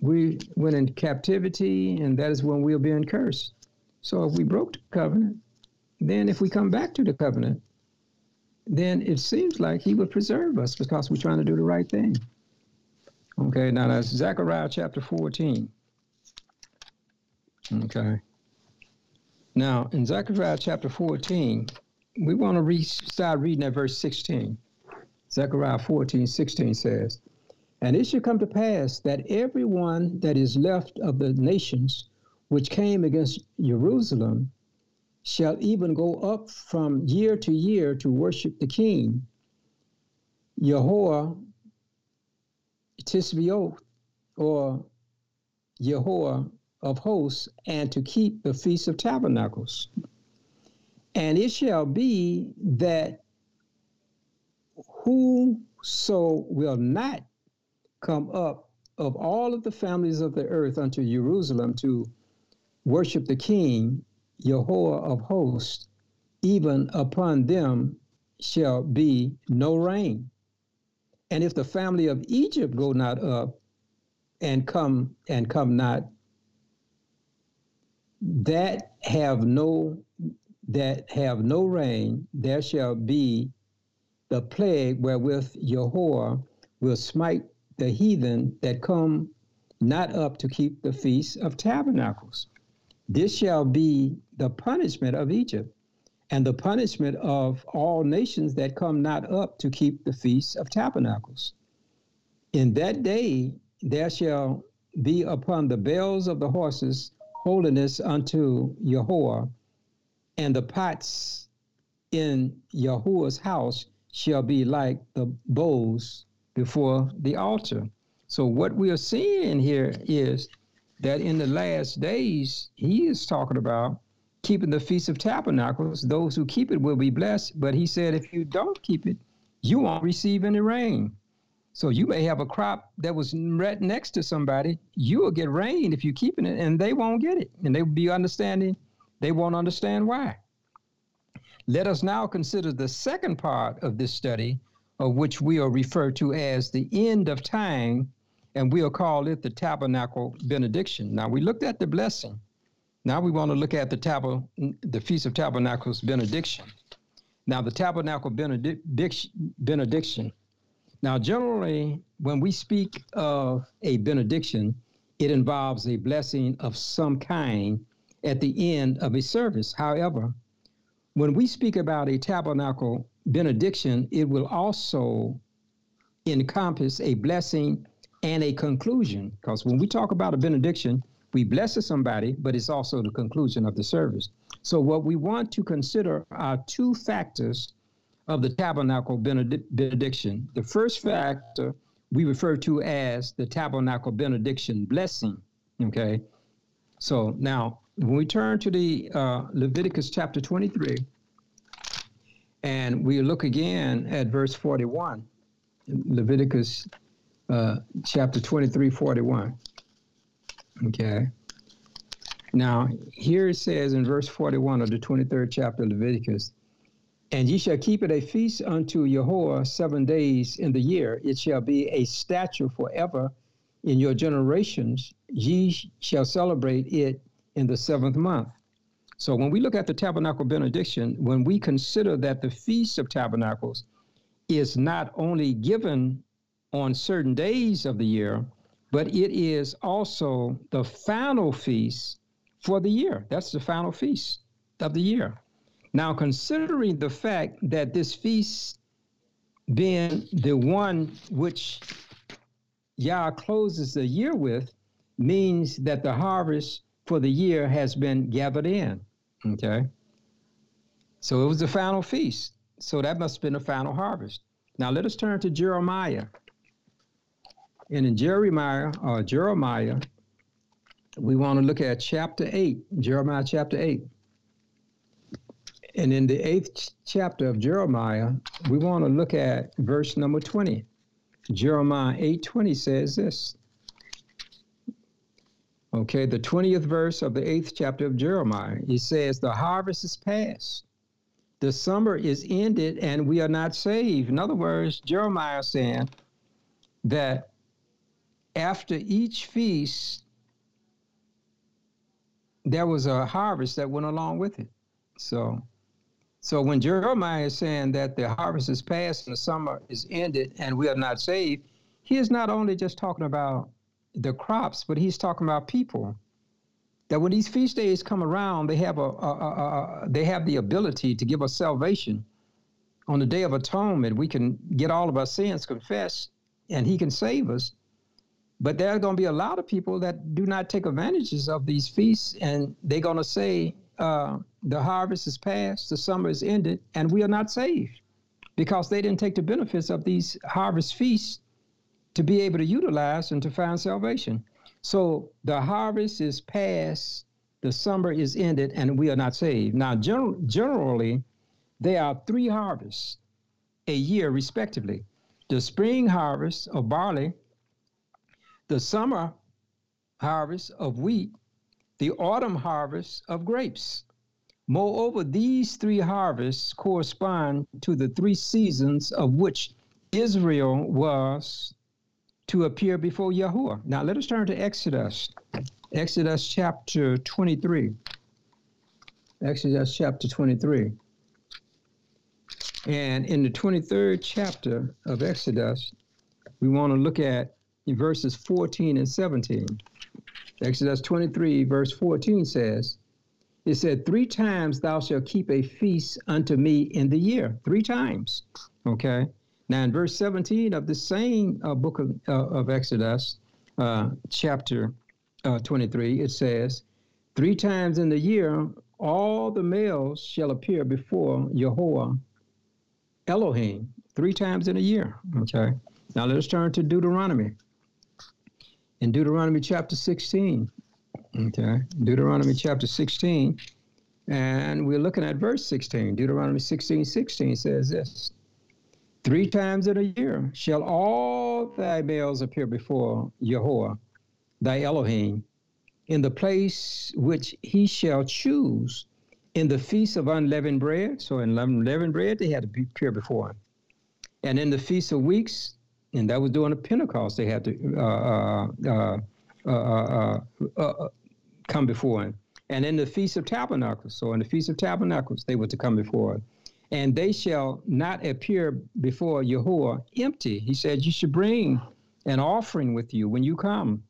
we went in captivity, and that is when we'll be in curse. So if we broke the covenant, then if we come back to the covenant, then it seems like he would preserve us because we're trying to do the right thing. Okay, now that's Zechariah chapter 14. Okay. Now, in Zechariah chapter 14, we want to re- start reading at verse 16. Zechariah 14, 16 says, And it shall come to pass that everyone that is left of the nations which came against Jerusalem shall even go up from year to year to worship the king, Yahweh Tsebaoth, or Yahweh of hosts, and to keep the Feast of Tabernacles. And it shall be that whoso will not come up of all of the families of the earth unto Jerusalem to worship the King, Yahweh of hosts, even upon them shall be no rain. And if the family of Egypt go not up and come and come not, that have no that have no rain, there shall be the plague wherewith Yahweh will smite the heathen that come not up to keep the feast of tabernacles. This shall be the punishment of Egypt, and the punishment of all nations that come not up to keep the feast of tabernacles. In that day there shall be upon the bells of the horses holiness unto Yahweh, and the pots in Yahweh's house shall be like the bowls before the altar. So, what we are seeing here is that in the last days, he is talking about keeping the Feast of Tabernacles. Those who keep it will be blessed. But he said, if you don't keep it, you won't receive any rain. So you may have a crop that was right next to somebody. You will get rain if you're keeping it, and they won't get it. And they will be understanding, they won't understand why. Let us now consider the second part of this study, of which we are referred to as the end of time and we'll call it the tabernacle benediction. Now we looked at the blessing. Now we want to look at the tab- the Feast of Tabernacles benediction. Now the tabernacle benediction, benediction. Now generally, when we speak of a benediction, it involves a blessing of some kind at the end of a service. However, when we speak about a tabernacle benediction, it will also encompass a blessing and a conclusion. Because when we talk about a benediction, we bless somebody, but it's also the conclusion of the service. So, what we want to consider are two factors of the tabernacle benediction. The first factor we refer to as the tabernacle benediction blessing. Okay. So, now when we turn to the uh, Leviticus chapter 23, and we look again at verse 41, Leviticus uh, chapter 23, 41. Okay. Now, here it says in verse 41 of the 23rd chapter of Leviticus, and ye shall keep it a feast unto Yahweh seven days in the year. It shall be a statute forever in your generations. Ye shall celebrate it in the seventh month. So when we look at the tabernacle benediction, when we consider that the Feast of Tabernacles is not only given on certain days of the year, but it is also the final feast for the year. That's the final feast of the year. Now, considering the fact that this feast being the one which Yah closes the year with, means that the harvest for the year has been gathered in. Okay. So it was the final feast. So that must have been the final harvest. Now let us turn to Jeremiah and in Jeremiah uh, Jeremiah, we want to look at chapter 8, Jeremiah chapter 8. And in the eighth chapter of Jeremiah, we want to look at verse number 20. Jeremiah 8:20 says this. Okay, the 20th verse of the eighth chapter of Jeremiah. He says, The harvest is past, the summer is ended, and we are not saved. In other words, Jeremiah saying that after each feast, there was a harvest that went along with it. So, so when Jeremiah is saying that the harvest is past and the summer is ended and we are not saved, he is not only just talking about the crops, but he's talking about people. That when these feast days come around, they have a, a, a, a they have the ability to give us salvation. On the day of atonement, we can get all of our sins confessed, and He can save us. But there are going to be a lot of people that do not take advantages of these feasts, and they're going to say, uh, the harvest is past, the summer is ended, and we are not saved because they didn't take the benefits of these harvest feasts to be able to utilize and to find salvation. So the harvest is past, the summer is ended, and we are not saved. Now, gen- generally, there are three harvests a year, respectively the spring harvest of barley, the summer harvest of wheat, the autumn harvest of grapes. Moreover, these three harvests correspond to the three seasons of which Israel was to appear before Yahuwah. Now let us turn to Exodus, Exodus chapter 23. Exodus chapter 23. And in the 23rd chapter of Exodus, we want to look at verses 14 and 17. Exodus 23, verse 14 says, It said, Three times thou shalt keep a feast unto me in the year. Three times. Okay. Now, in verse 17 of the same uh, book of, uh, of Exodus, uh, chapter uh, 23, it says, Three times in the year all the males shall appear before Jehovah Elohim. Three times in a year. Okay. Now, let us turn to Deuteronomy in Deuteronomy chapter 16. Okay, Deuteronomy chapter 16, and we're looking at verse 16. Deuteronomy 16 16 says this Three times in a year shall all thy males appear before Jehovah, thy Elohim, in the place which he shall choose in the feast of unleavened bread. So in unleavened bread, they had to appear before him. And in the feast of weeks, and that was during the Pentecost. They had to uh, uh, uh, come before him. And in the Feast of Tabernacles, so in the Feast of Tabernacles, they were to come before him. And they shall not appear before Yahuwah empty. He said, You should bring an offering with you when you come.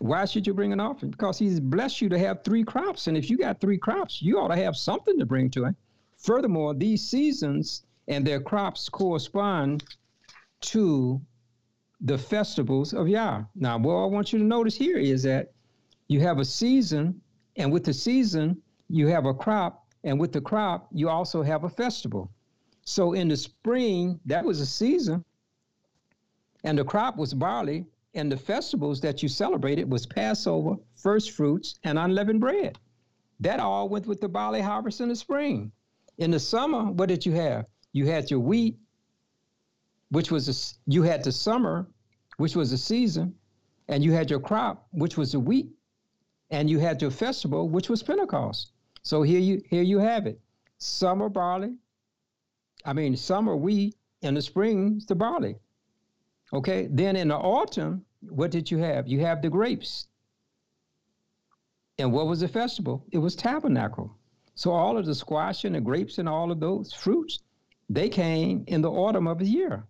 Why should you bring an offering? Because he's blessed you to have three crops. And if you got three crops, you ought to have something to bring to him. Furthermore, these seasons and their crops correspond to the festivals of Yah. Now, what I want you to notice here is that you have a season, and with the season, you have a crop, and with the crop, you also have a festival. So in the spring, that was a season, and the crop was barley, and the festivals that you celebrated was Passover, first fruits, and unleavened bread. That all went with the barley harvest in the spring. In the summer, what did you have? You had your wheat, which was a, you had the summer, which was a season, and you had your crop, which was the wheat, and you had your festival, which was Pentecost. So here you here you have it: summer barley. I mean, summer wheat, and the spring the barley. Okay. Then in the autumn, what did you have? You have the grapes. And what was the festival? It was tabernacle. So all of the squash and the grapes and all of those fruits, they came in the autumn of the year.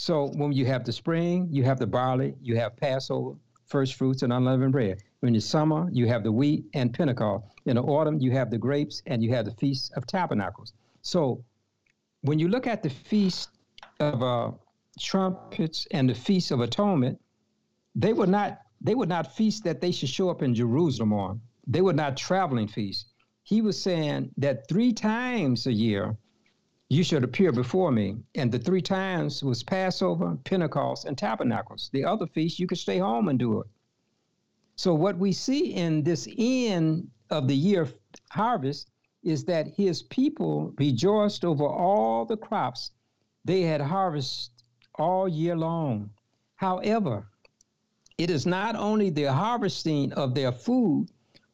So when you have the spring, you have the barley, you have Passover, first fruits, and unleavened bread. In the summer, you have the wheat and Pentecost. In the autumn, you have the grapes and you have the Feast of Tabernacles. So when you look at the Feast of uh, Trumpets and the Feast of Atonement, they were not they were not feasts that they should show up in Jerusalem on. They were not traveling feasts. He was saying that three times a year you should appear before me. And the three times was Passover, Pentecost, and Tabernacles. The other feasts, you could stay home and do it. So, what we see in this end of the year harvest is that his people rejoiced over all the crops they had harvested all year long. However, it is not only the harvesting of their food,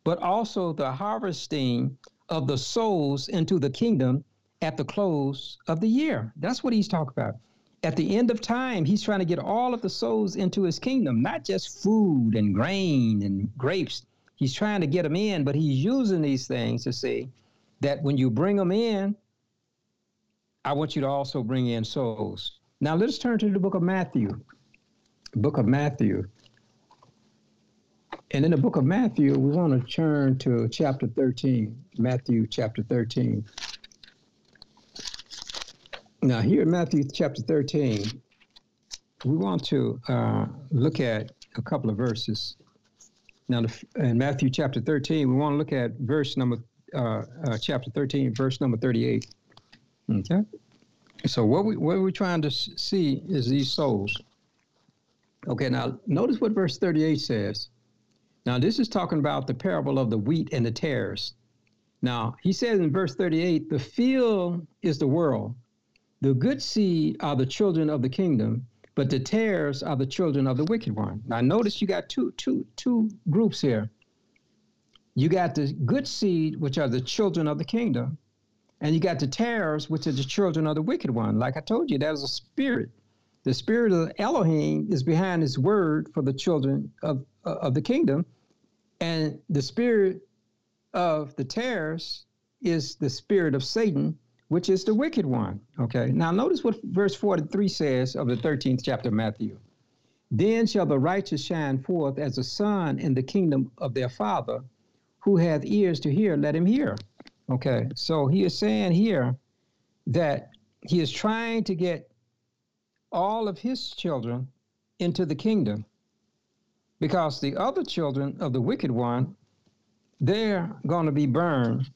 but also the harvesting of the souls into the kingdom at the close of the year. That's what he's talking about. at the end of time, he's trying to get all of the souls into his kingdom, not just food and grain and grapes. He's trying to get them in, but he's using these things to say that when you bring them in, I want you to also bring in souls. Now let's turn to the book of Matthew. Book of Matthew. And in the book of Matthew, we want to turn to chapter 13, Matthew chapter 13. Now, here in Matthew chapter 13, we want to uh, look at a couple of verses. Now, in Matthew chapter 13, we want to look at verse number, uh, uh, chapter 13, verse number 38. Okay? So, what, we, what we're trying to see is these souls. Okay, now notice what verse 38 says. Now, this is talking about the parable of the wheat and the tares. Now, he says in verse 38 the field is the world. The good seed are the children of the kingdom, but the tares are the children of the wicked one. Now, notice you got two, two, two groups here. You got the good seed, which are the children of the kingdom, and you got the tares, which are the children of the wicked one. Like I told you, that is a spirit. The spirit of Elohim is behind his word for the children of, of the kingdom. And the spirit of the tares is the spirit of Satan, which is the wicked one. Okay. Now notice what verse 43 says of the 13th chapter of Matthew. Then shall the righteous shine forth as a sun in the kingdom of their Father. Who hath ears to hear, let him hear. Okay. So he is saying here that he is trying to get all of his children into the kingdom because the other children of the wicked one they're going to be burned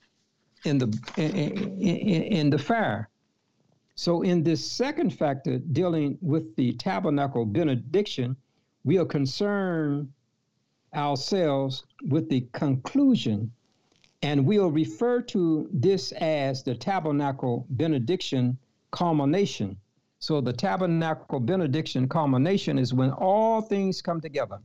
in the in, in, in, the fire. So in this second factor dealing with the tabernacle benediction we are concerned ourselves with the conclusion. And we'll refer to this as the tabernacle benediction culmination. So the tabernacle benediction culmination is when all things come together.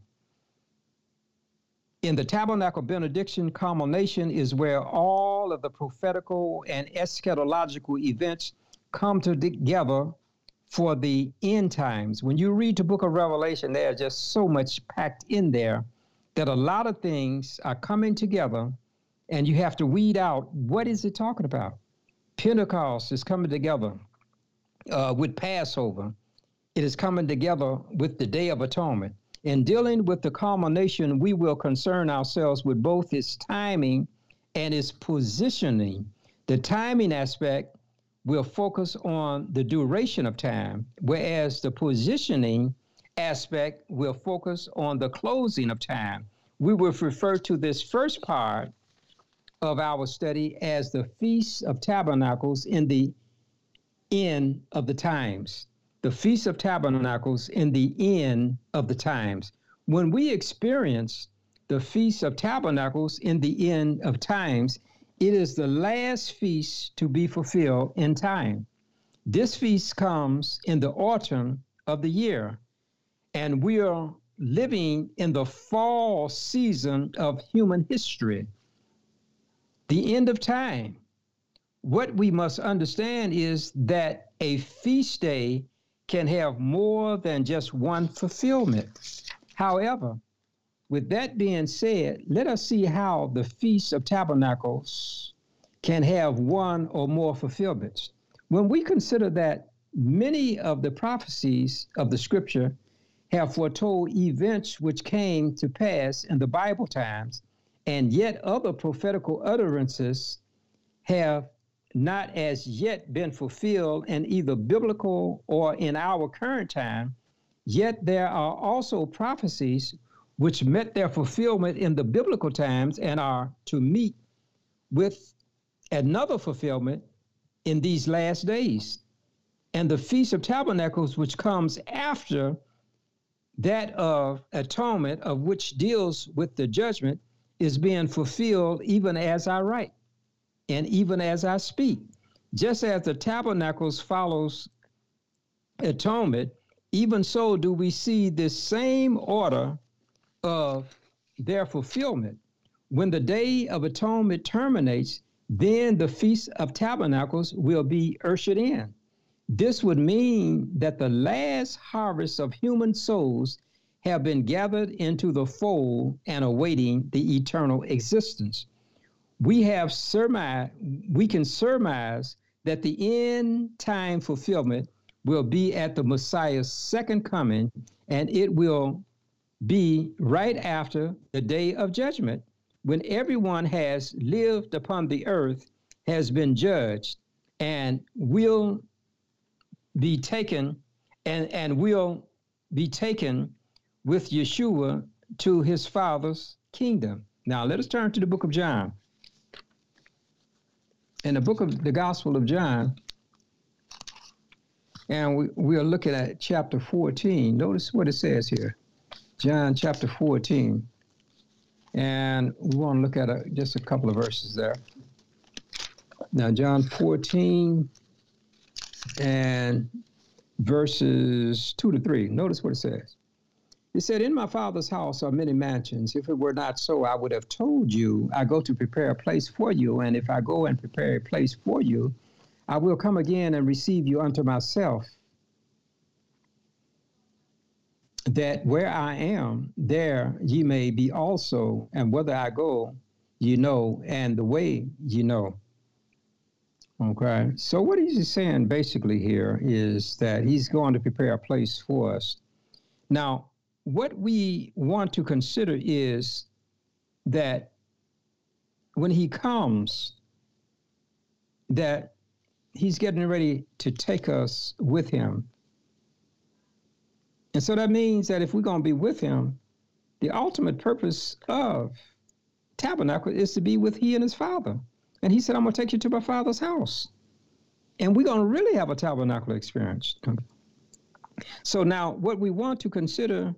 In the tabernacle benediction culmination is where all of the prophetical and eschatological events come together for the end times. When you read the book of Revelation, there's just so much packed in there that a lot of things are coming together and you have to weed out what is it talking about. Pentecost is coming together uh, with Passover. It is coming together with the Day of Atonement. In dealing with the culmination, we will concern ourselves with both its timing and its positioning. The timing aspect will focus on the duration of time, whereas the positioning aspect will focus on the closing of time. We will refer to this first part of our study as the Feast of Tabernacles in the end of the times, the Feast of Tabernacles in the end of the times. When we experience the Feast of Tabernacles in the end of times, it is the last feast to be fulfilled in time. This feast comes in the autumn of the year, and we are living in the fall season of human history, the end of time what we must understand is that a feast day can have more than just one fulfillment. However, with that being said, let us see how the Feast of Tabernacles can have one or more fulfillments. When we consider that many of the prophecies of the scripture have foretold events which came to pass in the Bible times, and yet other prophetical utterances have not as yet been fulfilled in either biblical or in our current time, yet there are also prophecies which met their fulfillment in the biblical times and are to meet with another fulfillment in these last days. And the Feast of Tabernacles, which comes after that of atonement, of which deals with the judgment, is being fulfilled even as I write and even as I speak. Just as the tabernacles follows atonement, even so do we see this same order of their fulfillment. When the day of atonement terminates, then the Feast of Tabernacles will be ushered in. This would mean that the last harvest of human souls have been gathered into the fold and awaiting the eternal existence. We have surmise, we can surmise that the end time fulfillment will be at the Messiah's second coming, and it will be right after the day of judgment when everyone has lived upon the earth has been judged and will be taken and, and will be taken with Yeshua to his father's kingdom. Now let us turn to the book of John. In the book of the Gospel of John, and we, we are looking at chapter 14. Notice what it says here. John chapter 14. And we want to look at a, just a couple of verses there. Now, John 14 and verses 2 to 3. Notice what it says. He said, In my Father's house are many mansions. If it were not so, I would have told you, I go to prepare a place for you. And if I go and prepare a place for you, I will come again and receive you unto myself, that where I am, there ye may be also, and whither I go, you know, and the way you know. Okay, so what he's saying basically here is that he's going to prepare a place for us. Now, what we want to consider is that when he comes, that he's getting ready to take us with him. And so that means that if we're going to be with him, the ultimate purpose of tabernacle is to be with he and his father. And he said, I'm going to take you to my father's house. And we're going to really have a tabernacle experience. So now what we want to consider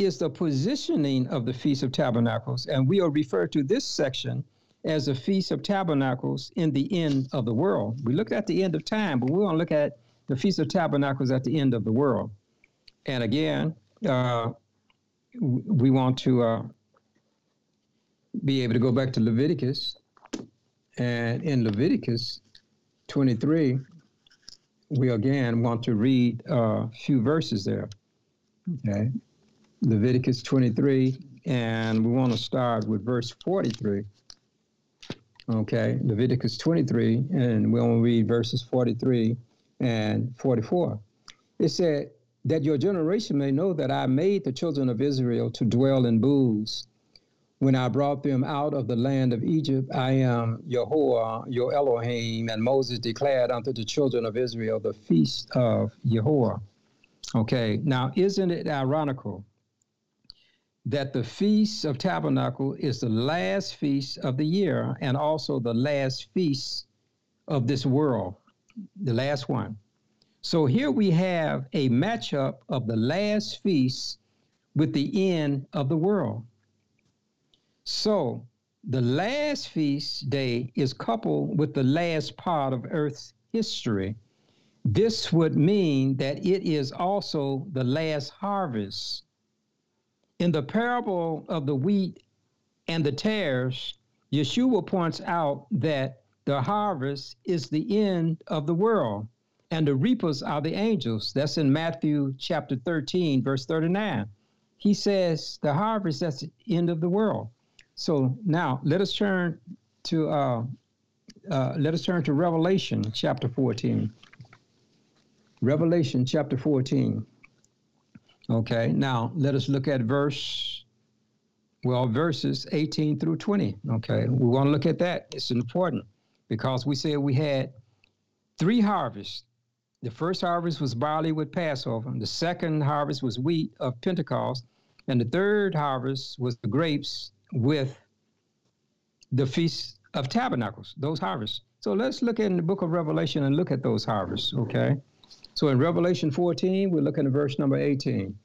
is the positioning of the Feast of Tabernacles. And we will refer to this section as the Feast of Tabernacles in the end of the world. We looked at the end of time, but we want to look at the Feast of Tabernacles at the end of the world. And again, uh, we want to uh, be able to go back to Leviticus. And in Leviticus 23, we again want to read a few verses there. Okay. Leviticus 23, and we want to start with verse 43. Okay, Leviticus 23, and we want to read verses 43 and 44. It said, That your generation may know that I made the children of Israel to dwell in booths. When I brought them out of the land of Egypt, I am Yahweh, your Elohim. And Moses declared unto the children of Israel the feast of Yahweh. Okay, now isn't it ironical that the Feast of Tabernacle is the last feast of the year and also the last feast of this world, the last one. So here we have a matchup of the last feast with the end of the world. So the last feast day is coupled with the last part of Earth's history. This would mean that it is also the last harvest in the parable of the wheat and the tares, Yeshua points out that the harvest is the end of the world and the reapers are the angels. That's in Matthew chapter 13, verse 39. He says the harvest, that's the end of the world. So now let us turn to uh, uh, let us turn to Revelation chapter 14. Revelation chapter 14. Okay, now let us look at verse, well, verses 18 through 20. Okay, we want to look at that. It's important because we said we had three harvests. The first harvest was barley with Passover, the second harvest was wheat of Pentecost, and the third harvest was the grapes with the Feast of Tabernacles, those harvests. So let's look in the book of Revelation and look at those harvests, okay? So in Revelation 14, we're looking at verse number 18.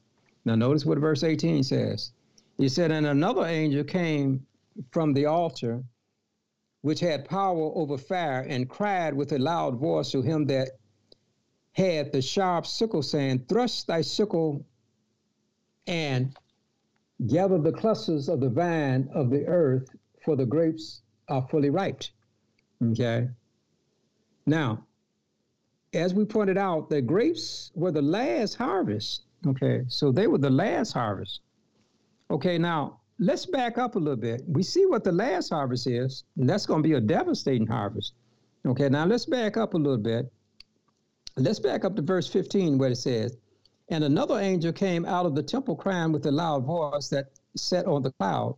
Now, notice what verse 18 says. He said, And another angel came from the altar, which had power over fire, and cried with a loud voice to him that had the sharp sickle, saying, Thrust thy sickle and gather the clusters of the vine of the earth, for the grapes are fully ripe. Okay. Now, as we pointed out, the grapes were the last harvest. Okay, so they were the last harvest. Okay, now let's back up a little bit. We see what the last harvest is, and that's going to be a devastating harvest. Okay, now let's back up a little bit. Let's back up to verse 15 where it says, And another angel came out of the temple crying with a loud voice that sat on the cloud,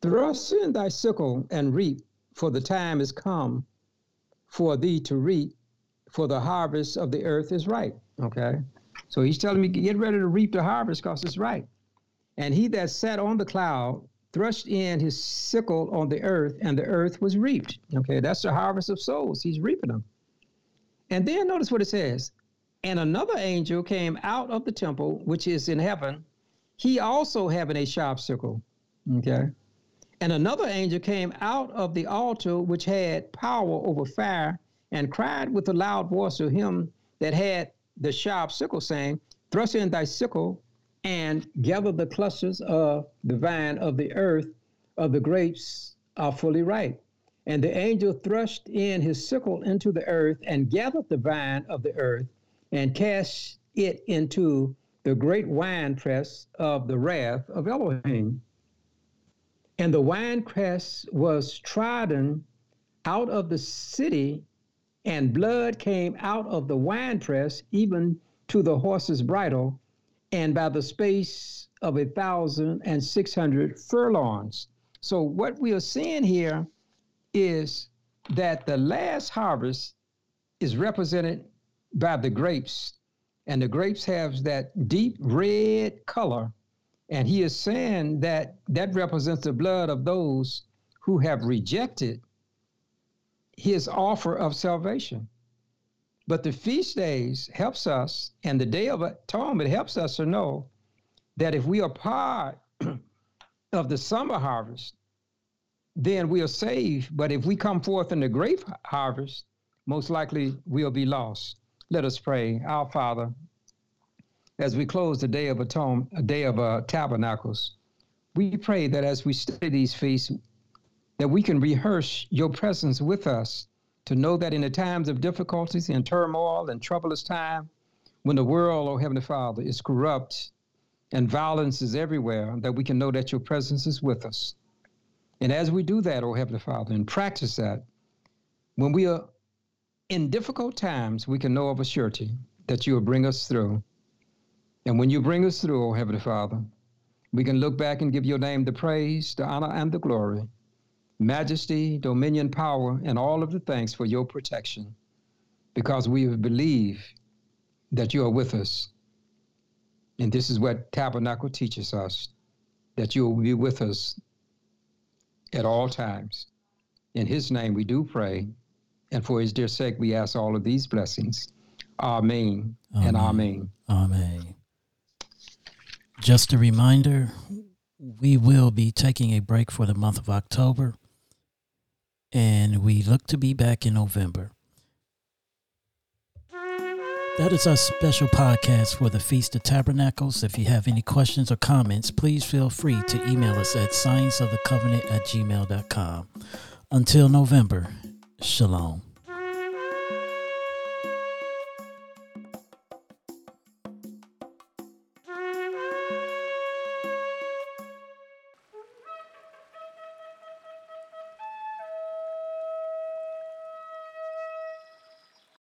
Thrust in thy sickle and reap, for the time is come for thee to reap, for the harvest of the earth is ripe. Okay, so he's telling me, get ready to reap the harvest because it's ripe. And he that sat on the cloud thrust in his sickle on the earth, and the earth was reaped. Okay, that's the harvest of souls. He's reaping them. And then notice what it says. And another angel came out of the temple, which is in heaven, he also having a sharp sickle. Okay. And another angel came out of the altar, which had power over fire, and cried with a loud voice to him that had the sharp sickle, saying, Thrust in thy sickle and gather the clusters of the vine of the earth of the grapes are fully ripe. And the angel thrust in his sickle into the earth and gathered the vine of the earth and cast it into the great winepress of the wrath of Elohim. And the winepress was trodden out of the city, and blood came out of the winepress, even to the horse's bridle, and by the space of a thousand and six hundred furlongs. So, what we are seeing here is that the last harvest is represented by the grapes, and the grapes have that deep red color. And he is saying that that represents the blood of those who have rejected his offer of salvation. But the feast days helps us, and the day of atonement helps us to know that if we are part (clears throat) of the summer harvest, then we are saved. But if we come forth in the grape harvest, most likely we'll be lost. Let us pray. Our Father, as we close the day of atonement, a day of uh, tabernacles, we pray that as we study these feasts, that we can rehearse your presence with us to know that in the times of difficulties and turmoil and troublous time, when the world, oh Heavenly Father, is corrupt and violence is everywhere, that we can know that your presence is with us. And as we do that, oh Heavenly Father, and practice that, when we are in difficult times, we can know of a surety that you will bring us through. And when you bring us through, oh Heavenly Father, we can look back and give your name the praise, the honor, and the glory majesty, dominion, power, and all of the thanks for your protection, because we believe that you are with us. And this is what Tabernacle teaches us that you will be with us at all times. In his name we do pray, and for his dear sake we ask all of these blessings. Amen, amen. and amen. Amen. Just a reminder, we will be taking a break for the month of October and we look to be back in November. That is our special podcast for the Feast of Tabernacles. If you have any questions or comments, please feel free to email us at scienceofthecovenant at gmail.com. Until November, shalom.